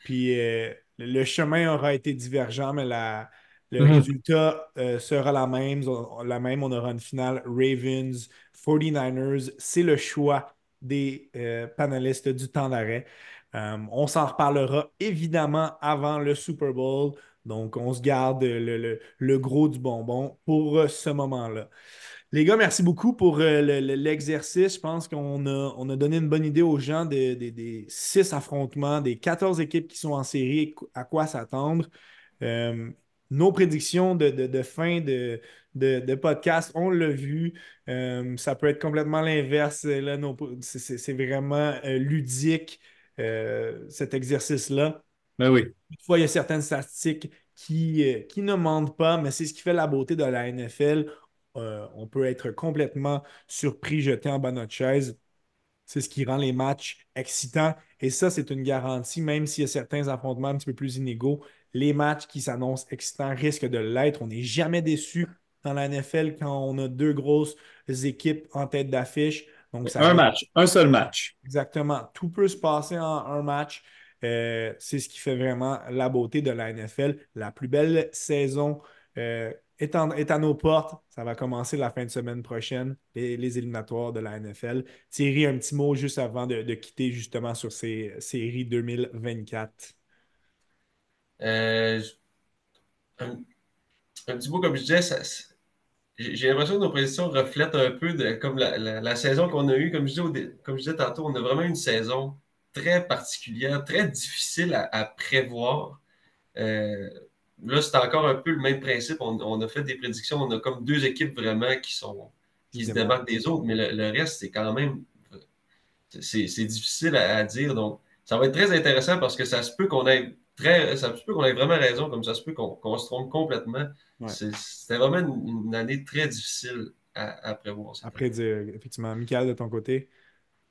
Puis euh, le, le chemin aura été divergent, mais la, le Mhm. résultat euh, sera la même. On- la même. On aura une finale Ravens, 49ers. C'est le choix des euh, panélistes du temps d'arrêt. Euh, on s'en reparlera évidemment avant le Super Bowl. Donc, on se garde le, le- le gros du bonbon pour ce moment-là. Les gars, merci beaucoup pour euh, le- le- l'exercice. Je pense qu'on a, on a donné une bonne idée aux gens de- de- des six affrontements, des 14 équipes qui sont en série, et à quoi s'attendre. Euh, nos prédictions de, fin de, podcast, on l'a vu. Euh, ça peut être complètement l'inverse. Là, c'est- vraiment ludique, cet exercice-là. Ben oui. Toutefois, il y a certaines statistiques qui, qui ne mentent pas, mais c'est ce qui fait la beauté de la NFL. Euh, on peut être complètement surpris, jeté en bas de notre chaise. C'est ce qui rend les matchs excitants. Et ça, c'est une garantie, même s'il y a certains affrontements un petit peu plus inégaux. Les matchs qui s'annoncent excitants risquent de l'être. On n'est jamais déçu dans la NFL quand on a deux grosses équipes en tête d'affiche. Donc, ça Un match, un seul match. Exactement. Tout peut se passer en un match. Euh, c'est ce qui fait vraiment la beauté de la NFL. La plus belle saison euh, est, à nos portes. Ça va commencer la fin de semaine prochaine, les, les éliminatoires de la NFL. Thierry, un petit mot juste avant de, de quitter justement sur ces séries 2024. Euh, un, un petit mot, comme je disais, j'ai l'impression que nos prédictions reflètent un peu de, comme la, la- saison qu'on a eue. Comme je, disais comme je disais tantôt, on a vraiment une saison très particulière, très difficile à, à prévoir. Euh, là, c'est encore un peu le même principe. On, on a fait des prédictions. On a comme deux équipes vraiment qui sont qui se démarquent des autres, mais le, le reste, c'est quand même c'est difficile à, à dire. Donc, ça va être très intéressant parce que ça se peut qu'on ait très, ça se peut qu'on ait vraiment raison, comme ça se peut qu'on se trompe complètement. Ouais. C'était vraiment une, une année très difficile à, à prévoir. cette Après, dire, effectivement, Michael, de ton côté?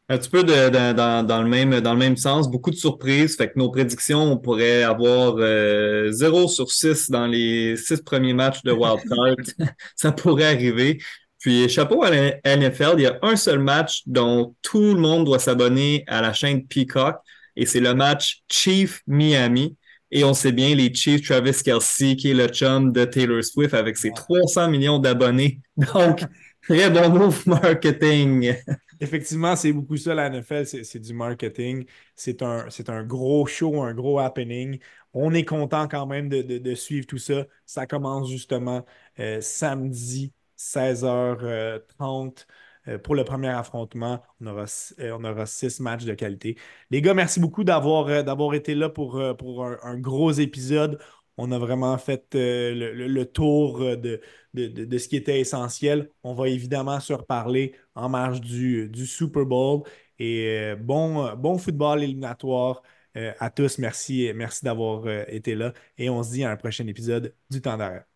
Un petit peu de, de- dans, dans le même, dans le même sens, beaucoup de surprises. Fait que nos prédictions, on pourrait avoir euh, 0 sur 6 dans les six premiers matchs de Wildcard. Ça pourrait arriver. Puis chapeau à la NFL, il y a un seul match dont tout le monde doit s'abonner à la chaîne Peacock et c'est le match Chief Miami. Et on sait bien, les Chiefs, Travis Kelsey, qui est le chum de Taylor Swift avec ses 300 millions d'abonnés. Donc, très bon move marketing. Effectivement, c'est beaucoup ça, la NFL, c'est du marketing. C'est un, gros show, un gros happening. On est content quand même de, suivre tout ça. Ça commence justement euh, samedi, 16h30. Euh, pour le premier affrontement. On aura, euh, on aura six matchs de qualité. Les gars, merci beaucoup d'avoir été là pour un, gros épisode. On a vraiment fait le, tour de, de, ce qui était essentiel. On va évidemment se reparler en marge du, Super Bowl. Et bon, bon football éliminatoire à tous. Merci, merci d'avoir été là. Et on se dit à un prochain épisode du Temps d'arrêt.